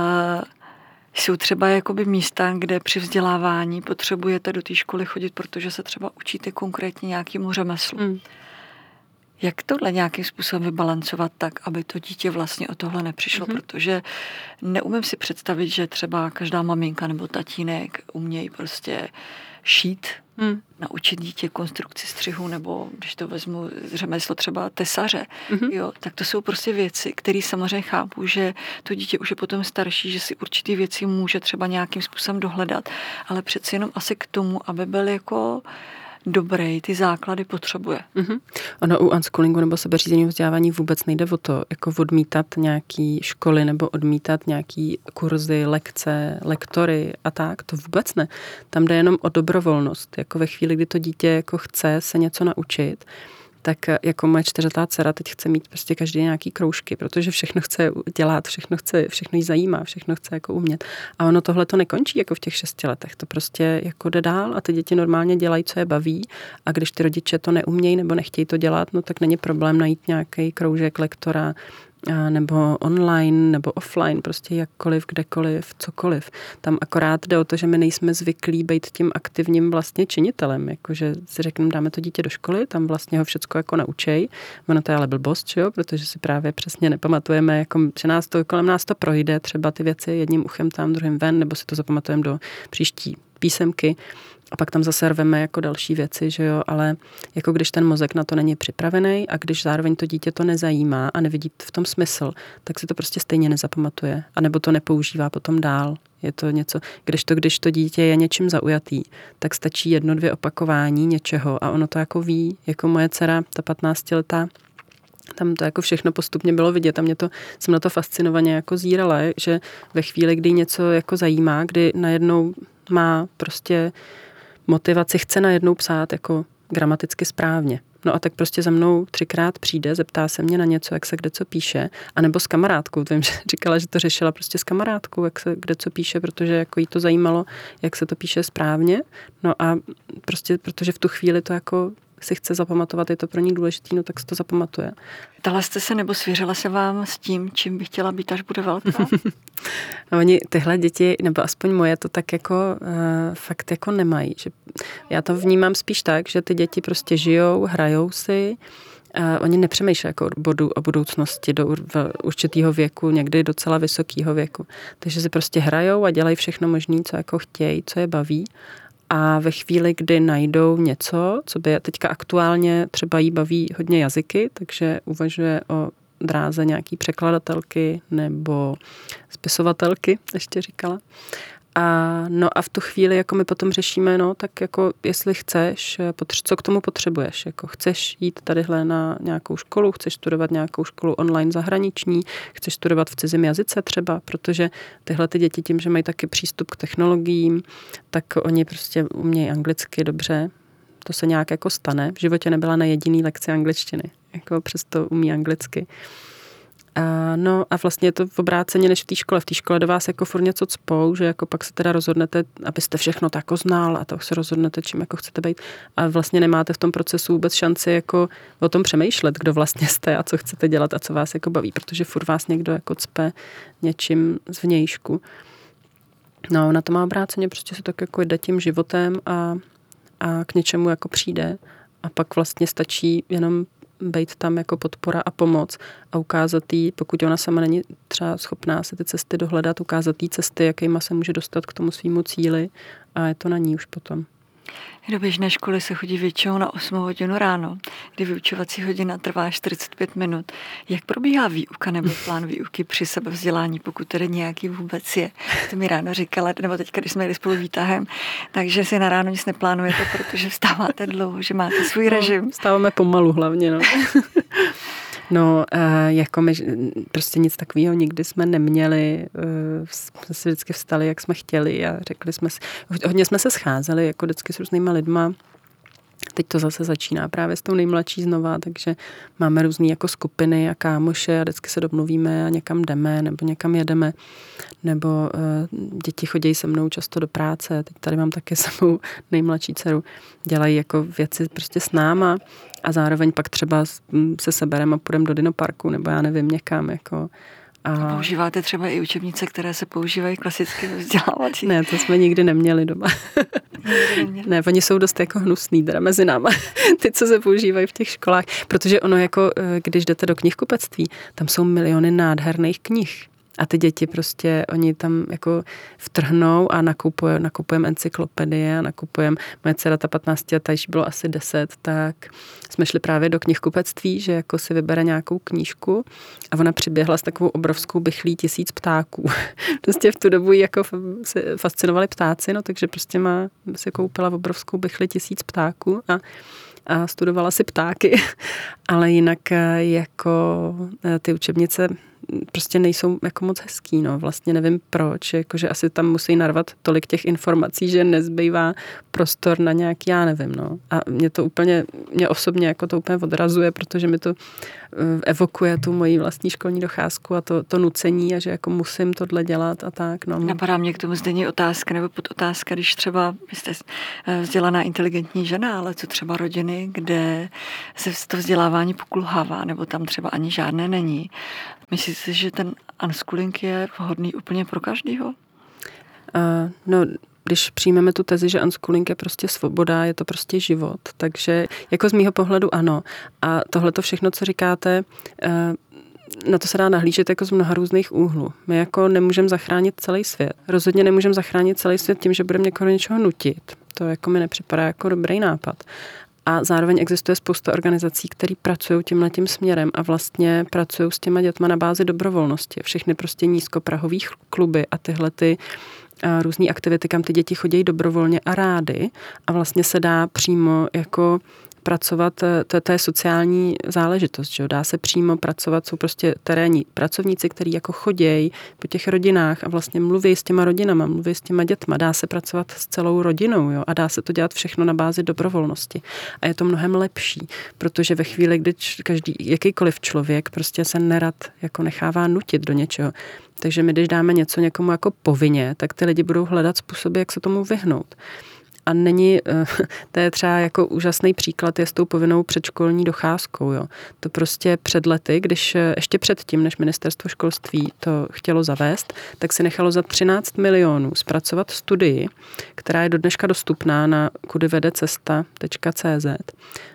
jsou třeba jakoby místa, kde při vzdělávání potřebujete do té školy chodit, protože se třeba učíte konkrétně nějakému řemeslu. Hmm. Jak tohle nějakým způsobem vybalancovat tak, aby to dítě vlastně o tohle nepřišlo, mm-hmm. protože neumím si představit, že třeba každá maminka nebo tatínek umějí prostě šít, mm. naučit dítě konstrukci střihu, nebo když to vezmu řemeslo třeba tesaře, mm-hmm. jo, tak to jsou prostě věci, které samozřejmě chápu, že to dítě už je potom starší, že si určitý věci může třeba nějakým způsobem dohledat, ale přeci jenom asi k tomu, aby byl jako dobrý, ty základy potřebuje. Mm-hmm. Ono u unschoolingu nebo sebeřízení vzdělávání vůbec nejde o to, jako odmítat nějaký školy nebo odmítat nějaký kurzy, lekce, lektory a tak, to vůbec ne. Tam jde jenom o dobrovolnost, jako ve chvíli, kdy to dítě jako chce se něco naučit, tak eh, jako moje čtyřletá dcera teď chce mít prostě každý nějaký kroužky, protože všechno chce dělat, všechno chce, všechno jí zajímá, všechno chce jako umět. A ono tohle to nekončí jako v těch šesti letech, to prostě jako jde dál a ty děti normálně dělají, co je baví a když ty rodiče to neumějí nebo nechtějí to dělat, no tak není problém najít nějaký kroužek lektora, nebo online, nebo offline, prostě jakkoliv, kdekoliv, cokoliv. Tam akorát jde o to, že my nejsme zvyklí být tím aktivním vlastně činitelem, jakože si řekneme, dáme to dítě do školy, tam vlastně ho všecko jako naučej. Ono to je ale blbost, čo? protože si právě přesně nepamatujeme, jako, že nás to, kolem nás to projde, třeba ty věci jedním uchem tam, druhým ven, nebo si to zapamatujeme do příští písemky a pak tam zase rveme jako další věci, že jo, ale jako když ten mozek na to není připravený a když zároveň to dítě to nezajímá a nevidí v tom smysl, tak si to prostě stejně nezapamatuje. A nebo to nepoužívá potom dál. Je to něco, když to, když to dítě je něčím zaujatý, tak stačí jedno, dvě opakování něčeho a ono to jako ví, jako moje dcera, ta 15 letá, tam to jako všechno postupně bylo vidět a mě to, jsem na to fascinovaně jako zírala, že ve chvíli, kdy něco jako zajímá, kdy najednou má prostě motivaci, chce najednou psát jako gramaticky správně. No a tak prostě za mnou třikrát přijde, zeptá se mě na něco, jak se kde co píše, anebo s kamarádkou. Vím, že říkala, že to řešila prostě s kamarádkou, jak se kde co píše, protože jako jí to zajímalo, jak se to píše správně. No a prostě, protože v tu chvíli to jako si chce zapamatovat, je to pro ní důležitý, no tak si to zapamatuje. Dala jste se nebo svěřila se vám s tím, čím by chtěla být, až bude velká? Oni tyhle děti, nebo aspoň moje, to tak jako uh, fakt jako nemají. Že já to vnímám spíš tak, že ty děti prostě žijou, hrajou si, Uh, oni nepřemýšlejí jako bodu, o budoucnosti do v určitého věku, někdy docela vysokého věku. Takže si prostě hrajou a dělají všechno možné, co jako chtějí, co je baví a ve chvíli, kdy najdou něco, co by teďka aktuálně třeba jí baví hodně jazyky, takže uvažuje o dráze nějaký překladatelky nebo spisovatelky, ještě říkala. A, no a v tu chvíli jako my potom řešíme, no tak jako jestli chceš, co k tomu potřebuješ, jako chceš jít tadyhle na nějakou školu, chceš studovat nějakou školu online zahraniční, chceš studovat v cizím jazyce třeba, protože tyhle ty děti tím, že mají taky přístup k technologiím, tak oni prostě umějí anglicky dobře, to se nějak jako stane. V životě nebyla na jediný lekci angličtiny, jako přesto umí anglicky. A, no a vlastně je to v obráceně než v té škole. V té škole do vás jako furt něco cpou, že jako pak se teda rozhodnete, abyste všechno tako znal a to se rozhodnete, čím jako chcete být. A vlastně nemáte v tom procesu vůbec šanci jako o tom přemýšlet, kdo vlastně jste a co chcete dělat a co vás jako baví, protože furt vás někdo jako cpe něčím z vnějšku. No, na to má obráceně, prostě se tak jako jde tím životem a, a k něčemu jako přijde a pak vlastně stačí jenom být tam jako podpora a pomoc a ukázat jí, pokud ona sama není třeba schopná se ty cesty dohledat, ukázat jí cesty, jakýma se může dostat k tomu svýmu cíli a je to na ní už potom. Do běžné školy se chodí většinou na 8 hodinu ráno, kdy vyučovací hodina trvá 45 minut. Jak probíhá výuka nebo plán výuky při sebevzdělání, pokud tedy nějaký vůbec je? To mi ráno říkala, nebo teď, když jsme jeli spolu výtahem, takže si na ráno nic neplánujete, protože vstáváte dlouho, že máte svůj no, režim. Vstáváme pomalu hlavně, no. No, eh, jako my prostě nic takového nikdy jsme neměli. Eh, jsme si vždycky vstali, jak jsme chtěli a řekli jsme si, hodně jsme se scházeli, jako vždycky s různýma lidma, Teď to zase začíná právě s tou nejmladší znova, takže máme různé jako skupiny a kámoše a vždycky se domluvíme a někam jdeme nebo někam jedeme. Nebo uh, děti chodí se mnou často do práce. Teď tady mám taky sebou nejmladší dceru. Dělají jako věci prostě s náma a zároveň pak třeba se sebereme a půjdeme do dinoparku nebo já nevím někam. Jako, a... Používáte třeba i učebnice, které se používají klasicky vzdělávací? Ne, to jsme nikdy neměli doma. ne, oni jsou dost jako hnusný teda mezi náma, ty, co se používají v těch školách, protože ono jako, eh, když jdete do knihkupectví, tam jsou miliony nádherných knih. A ty děti prostě, oni tam jako vtrhnou a nakupujeme nakupujem encyklopedie a nakupujeme, moje dcera ta 15 letá, již bylo asi 10, tak jsme šli právě do knihkupectví, že jako si vybere nějakou knížku a ona přiběhla s takovou obrovskou bychlí tisíc ptáků. prostě v tu dobu jako fascinovali ptáci, no takže prostě má, si koupila obrovskou bychli tisíc ptáků a a studovala si ptáky, ale jinak eh, jako eh, ty učebnice prostě nejsou jako moc hezký, no. Vlastně nevím proč, jakože asi tam musí narvat tolik těch informací, že nezbývá prostor na nějaký, já nevím, no. A mě to úplně, mě osobně jako to úplně odrazuje, protože mi to eh, evokuje tu moji vlastní školní docházku a to, to nucení a že jako musím tohle dělat a tak, no. Napadá mě k tomu zdení otázka nebo podotázka, když třeba jste eh, vzdělaná inteligentní žena, ale co třeba rodiny, kde se to vzdělávání pokulhává, nebo tam třeba ani žádné není. Myslíte si, že ten unschooling je vhodný úplně pro každýho? Uh, no, když přijmeme tu tezi, že unschooling je prostě svoboda, je to prostě život, takže jako z mýho pohledu ano. A tohle to všechno, co říkáte, uh, na to se dá nahlížet jako z mnoha různých úhlů. My jako nemůžeme zachránit celý svět. Rozhodně nemůžeme zachránit celý svět tím, že budeme někoho něčeho nutit. To jako mi nepřipadá jako dobrý nápad. A zároveň existuje spousta organizací, které pracují tímhle tím směrem a vlastně pracují s těma dětma na bázi dobrovolnosti. Všechny prostě nízkoprahových kluby a tyhle ty různé aktivity, kam ty děti chodí dobrovolně a rády a vlastně se dá přímo jako pracovat, eh, to, to je sociální záležitost, že dá se přímo pracovat, jsou prostě terénní pracovníci, kteří jako chodějí po těch rodinách a vlastně mluví s těma rodinama, mluví s těma dětma, dá se pracovat s celou rodinou jo? a dá se to dělat všechno na bázi dobrovolnosti. A je to mnohem lepší, protože ve chvíli, kdy každý, jakýkoliv člověk prostě se nerad jako nechává nutit do něčeho, takže my, když dáme něco někomu jako povinně, tak ty lidi budou hledat způsoby, jak se tomu vyhnout a není, eh, to je třeba jako úžasný příklad je s tou povinnou předškolní docházkou. Jo. To prostě před lety, když eh, ještě předtím, než ministerstvo školství to chtělo zavést, tak si nechalo za 13 milionů zpracovat studii, která je do dneška dostupná na kudyvedecesta.cz.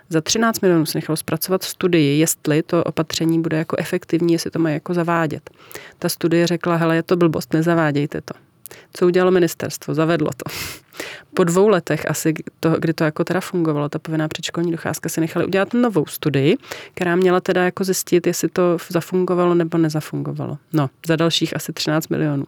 Za 13 milionů si nechalo zpracovat studii, jestli to opatření bude jako efektivní, jestli to má jako zavádět. Ta studie řekla, hele, je to blbost, nezavádějte to. Co udělalo ministerstvo? Zavedlo to. Po dvou letech asi, to, kdy to jako teda fungovalo, ta povinná předškolní docházka, si nechali udělat novou studii, která měla teda jako zjistit, jestli to zafungovalo nebo nezafungovalo. No, za dalších asi 13 milionů.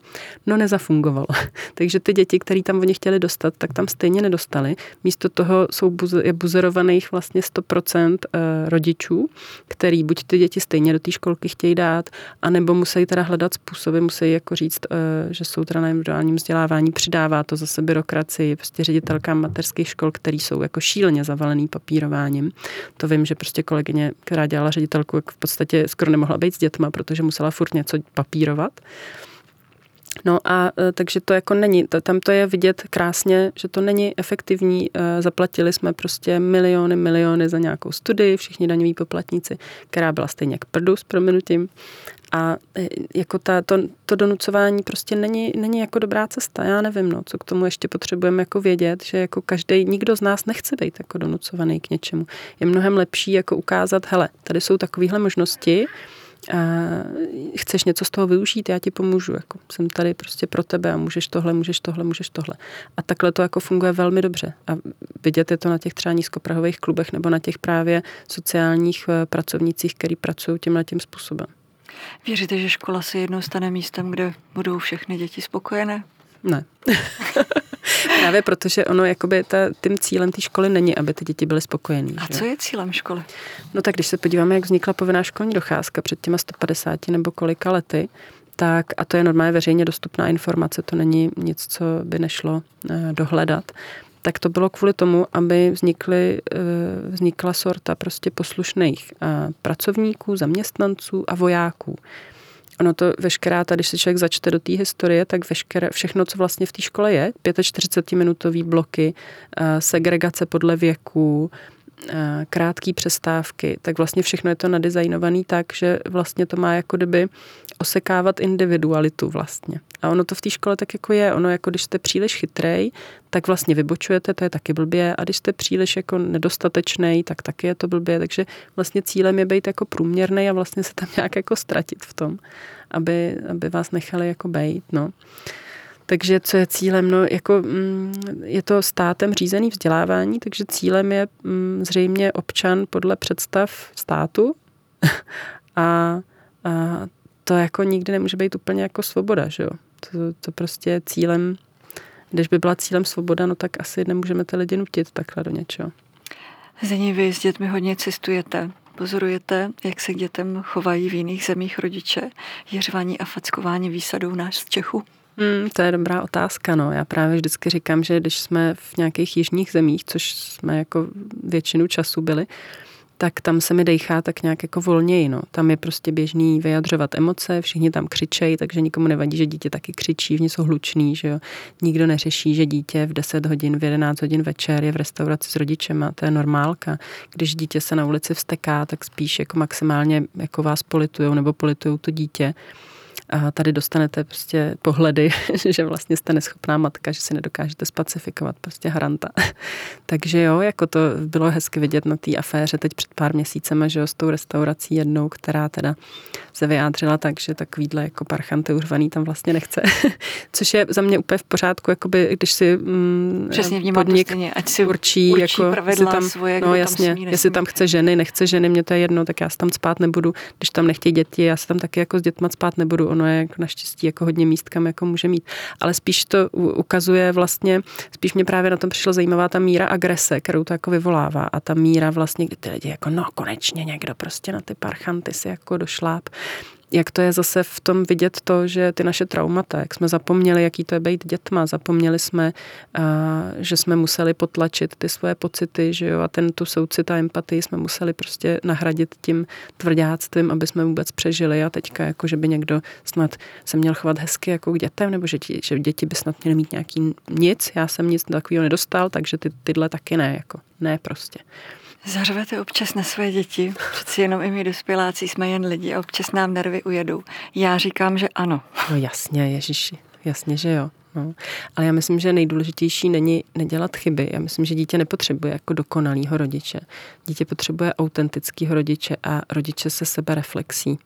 No, nezafungovalo. Takže ty děti, které tam oni chtěli dostat, tak tam stejně nedostali. Místo toho jsou buze, je buzerovaných vlastně 100% eh, rodičů, který buď ty děti stejně do té školky chtějí dát, anebo musí teda hledat způsoby, musí jako říct, eh, že jsou teda na individuálním vzdělávání, přidává to zase byrokracii, prostě ředitelkám mateřských škol, který jsou jako šíleně zavalený papírováním. To vím, že prostě kolegyně, která dělala ředitelku, jak v podstatě skoro nemohla být s dětma, protože musela furt něco papírovat. No a e, takže to jako není, tam to je vidět krásně, že to není efektivní. E, zaplatili jsme prostě miliony, miliony za nějakou studii, všichni daňoví poplatníci, která byla stejně k prdu s prominutím. A e, jako ta, to, to donucování prostě není, není jako dobrá cesta. Já nevím, no, co k tomu ještě potřebujeme jako vědět, že jako každý, nikdo z nás nechce být jako donucovaný k něčemu. Je mnohem lepší jako ukázat, hele, tady jsou takovéhle možnosti, a chceš něco z toho využít, já ti pomůžu. Jako jsem tady prostě pro tebe a můžeš tohle, můžeš tohle, můžeš tohle. A takhle to jako funguje velmi dobře. A vidět je to na těch třeba nízkoprahových klubech nebo na těch právě sociálních eh, pracovnících, který pracují tímhle tím způsobem. Věříte, že škola se jednou stane místem, kde budou všechny děti spokojené? Ne. Právě protože ono, jakoby ta, tím cílem té školy není, aby ty děti byly spokojené. A že? co je cílem školy? No tak když se podíváme, jak vznikla povinná školní docházka před těma 150 nebo kolika lety, tak, a to je normálně veřejně dostupná informace, to není nic, co by nešlo eh, dohledat, tak to bylo kvůli tomu, aby vznikly, eh, vznikla sorta prostě poslušných eh, pracovníků, zaměstnanců a vojáků. Ono to veškerá, tady, když se člověk začte do té historie, tak veškeré, všechno, co vlastně v té škole je, 45-minutový bloky, segregace podle věku, krátké přestávky, tak vlastně všechno je to nadizajnované tak, že vlastně to má jako kdyby osekávat individualitu vlastně. A ono to v té škole tak jako je. Ono jako když jste příliš chytrej, tak vlastně vybočujete, to je taky blbě. A když jste příliš jako nedostatečný, tak taky je to blbě. Takže vlastně cílem je být jako průměrný a vlastně se tam nějak jako ztratit v tom, aby, aby vás nechali jako bejt. No. Takže co je cílem? No, jako, mm, je to státem řízený vzdělávání, takže cílem je mm, zřejmě občan podle představ státu a, a to jako nikdy nemůže být úplně jako svoboda, že jo? To, to prostě je cílem, když by byla cílem svoboda, no tak asi nemůžeme ty lidi nutit takhle do něčeho. Zení, vy s dětmi hodně cestujete. Pozorujete, jak se k dětem chovají v jiných zemích rodiče? Je řvání a fackování výsadou nás z Čechu? Hmm, to je dobrá otázka. No. Já právě vždycky říkám, že když jsme v nějakých jižních zemích, což jsme jako většinu času byli, tak tam se mi dejchá tak nějak jako volněji. No. Tam je prostě běžný vyjadřovat emoce, všichni tam křičejí, takže nikomu nevadí, že dítě taky křičí, v jsou hlučný, že jo. Nikdo neřeší, že dítě v 10 hodin, v 11 hodin večer je v restauraci s rodičema, to je normálka. Když dítě se na ulici vsteká, tak spíš jako maximálně jako vás politujou nebo politujou to dítě a tady dostanete prostě pohledy, že vlastně jste neschopná matka, že si nedokážete spacifikovat prostě haranta. Takže jo, jako to bylo hezky vidět na té aféře teď před pár měsícema, že jo, s tou restaurací jednou, která teda se vyjádřila tak, že takovýhle jako parchanty urvaný tam vlastně nechce. Což je za mě úplně v pořádku, jakoby, když si mm, Přesně podnik stejně, ať si určí, určí jako, pravidla tam, svoje, no jasně, tam smí, jestli tam chce ženy, nechce ženy, mě to je jedno, tak já se tam spát nebudu. Když tam nechtějí děti, já se tam taky jako s dětma spát nebudu ono je jako naštěstí jako hodně míst, kam jako může mít. Ale spíš to ukazuje vlastně, spíš mě právě na tom přišla zajímavá ta míra agrese, kterou to jako vyvolává a ta míra vlastně, kdy ty lidi jako no konečně někdo prostě na ty parchanty si jako došláp jak to je zase v tom vidět to, že ty naše traumata, jak jsme zapomněli, jaký to je být dětma, zapomněli jsme, že jsme museli potlačit ty svoje pocity, že jo, a ten tu soucit a empatii jsme museli prostě nahradit tím tvrdáctvím, aby jsme vůbec přežili a teďka jako, že by někdo snad se měl chovat hezky jako k dětem, nebo že, že děti by snad měly mít nějaký nic, já jsem nic takového nedostal, takže ty, tyhle taky ne, jako ne prostě. Zařvete občas na své děti, přeci jenom i my dospěláci jsme jen lidi a občas nám nervy ujedou. Já říkám, že ano. No jasně, Ježíši, jasně, že jo. No. Ale já myslím, že nejdůležitější není nedělat chyby. Já myslím, že dítě nepotřebuje jako dokonalýho rodiče. Dítě potřebuje autentického rodiče a rodiče se sebe reflexí.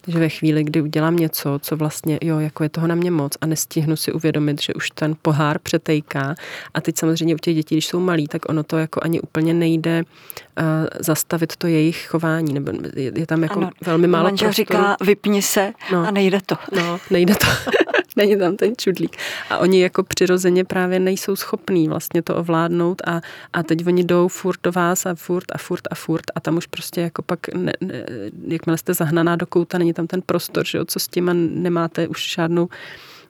Takže ve chvíli, kdy udělám něco, co vlastně, jo, jako je toho na mě moc a nestihnu si uvědomit, že už ten pohár přetejká a teď samozřejmě u těch dětí, když jsou malí, tak ono to jako ani úplně nejde uh, zastavit to jejich chování, nebo je, je tam jako ano, velmi málo prostoru. říká, vypni se no, a nejde to. No, nejde to. Není tam ten čudlík. A oni jako přirozeně právě nejsou schopní vlastně to ovládnout a, a teď oni jdou furt do vás a furt a furt a furt a tam už prostě jako pak, ne, ne, jakmile jste zahnaná do kouta, není tam ten prostor, že jo, co s tím nemáte už žádnou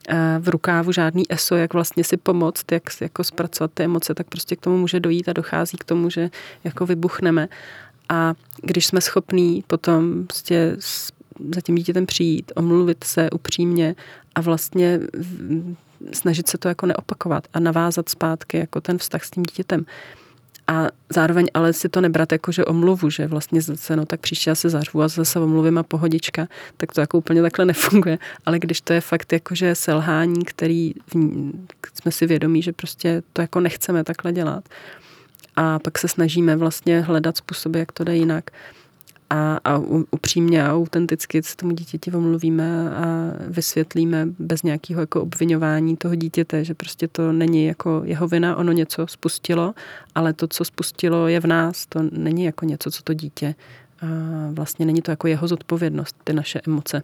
eh, v rukávu žádný ESO, jak vlastně si pomoct, jak jako zpracovat ty emoce, tak prostě k tomu může dojít a dochází k tomu, že jako vybuchneme. A když jsme schopní potom prostě za tím dítětem přijít, omluvit se upřímně a vlastně snažit se to jako neopakovat a navázat zpátky jako ten vztah s tím dítětem. A zároveň ale si to nebrat jako, že omluvu, že vlastně zase, no tak příště já se zařvu a zase omluvím a pohodička, tak to jako úplně takhle nefunguje. Ale když to je fakt jako, že selhání, který v, jsme si vědomí, že prostě to jako nechceme takhle dělat. A pak se snažíme vlastně hledat způsoby, jak to jde jinak a, a upřímně a autenticky s tomu dítěti omluvíme a vysvětlíme bez nějakého jako obvinování toho dítěte, že prostě to není jako jeho vina, ono něco spustilo, ale to, co spustilo, je v nás, to není jako něco, co to dítě a vlastně není to jako jeho zodpovědnost, ty naše emoce.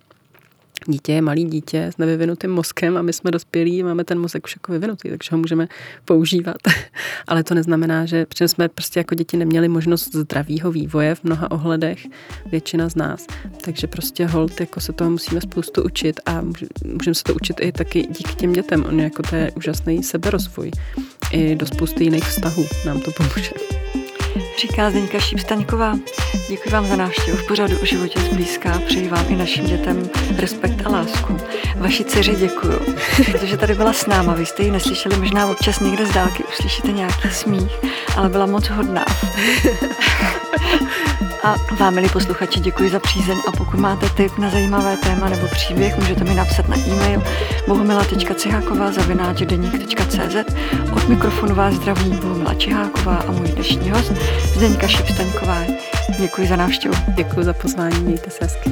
Dítě je malý dítě s nevyvinutým mozkem a my jsme dospělí, máme ten mozek už jako vyvinutý, takže ho můžeme používat. Ale to neznamená, že protože jsme prostě jako děti neměli možnost zdravého vývoje v mnoha ohledech, většina z nás. Takže prostě hold, jako se toho musíme spoustu učit a můžeme se to učit i taky díky těm dětem. On jako to je úžasný seberozvoj. I do spousty jiných vztahů nám to pomůže říká Zdeňka Šípstaňková. Děkuji vám za návštěvu v pořadu o životě zblízka. Přeji vám i našim dětem respekt a lásku. Vaši dceři děkuju, protože tady byla s náma. Vy jste ji neslyšeli možná občas někde z dálky, uslyšíte nějaký smích, ale byla moc hodná. A vám, milí posluchači, děkuji za přízeň a pokud máte tip na zajímavé téma nebo příběh, můžete mi napsat na e-mail bohumila.ciháková zavináč Od mikrofonu vás zdraví Bohumila Čiháková a můj dnešní host Zdeňka Šipstaňková. Děkuji za návštěvu. Děkuji za pozvání, mějte se hezky.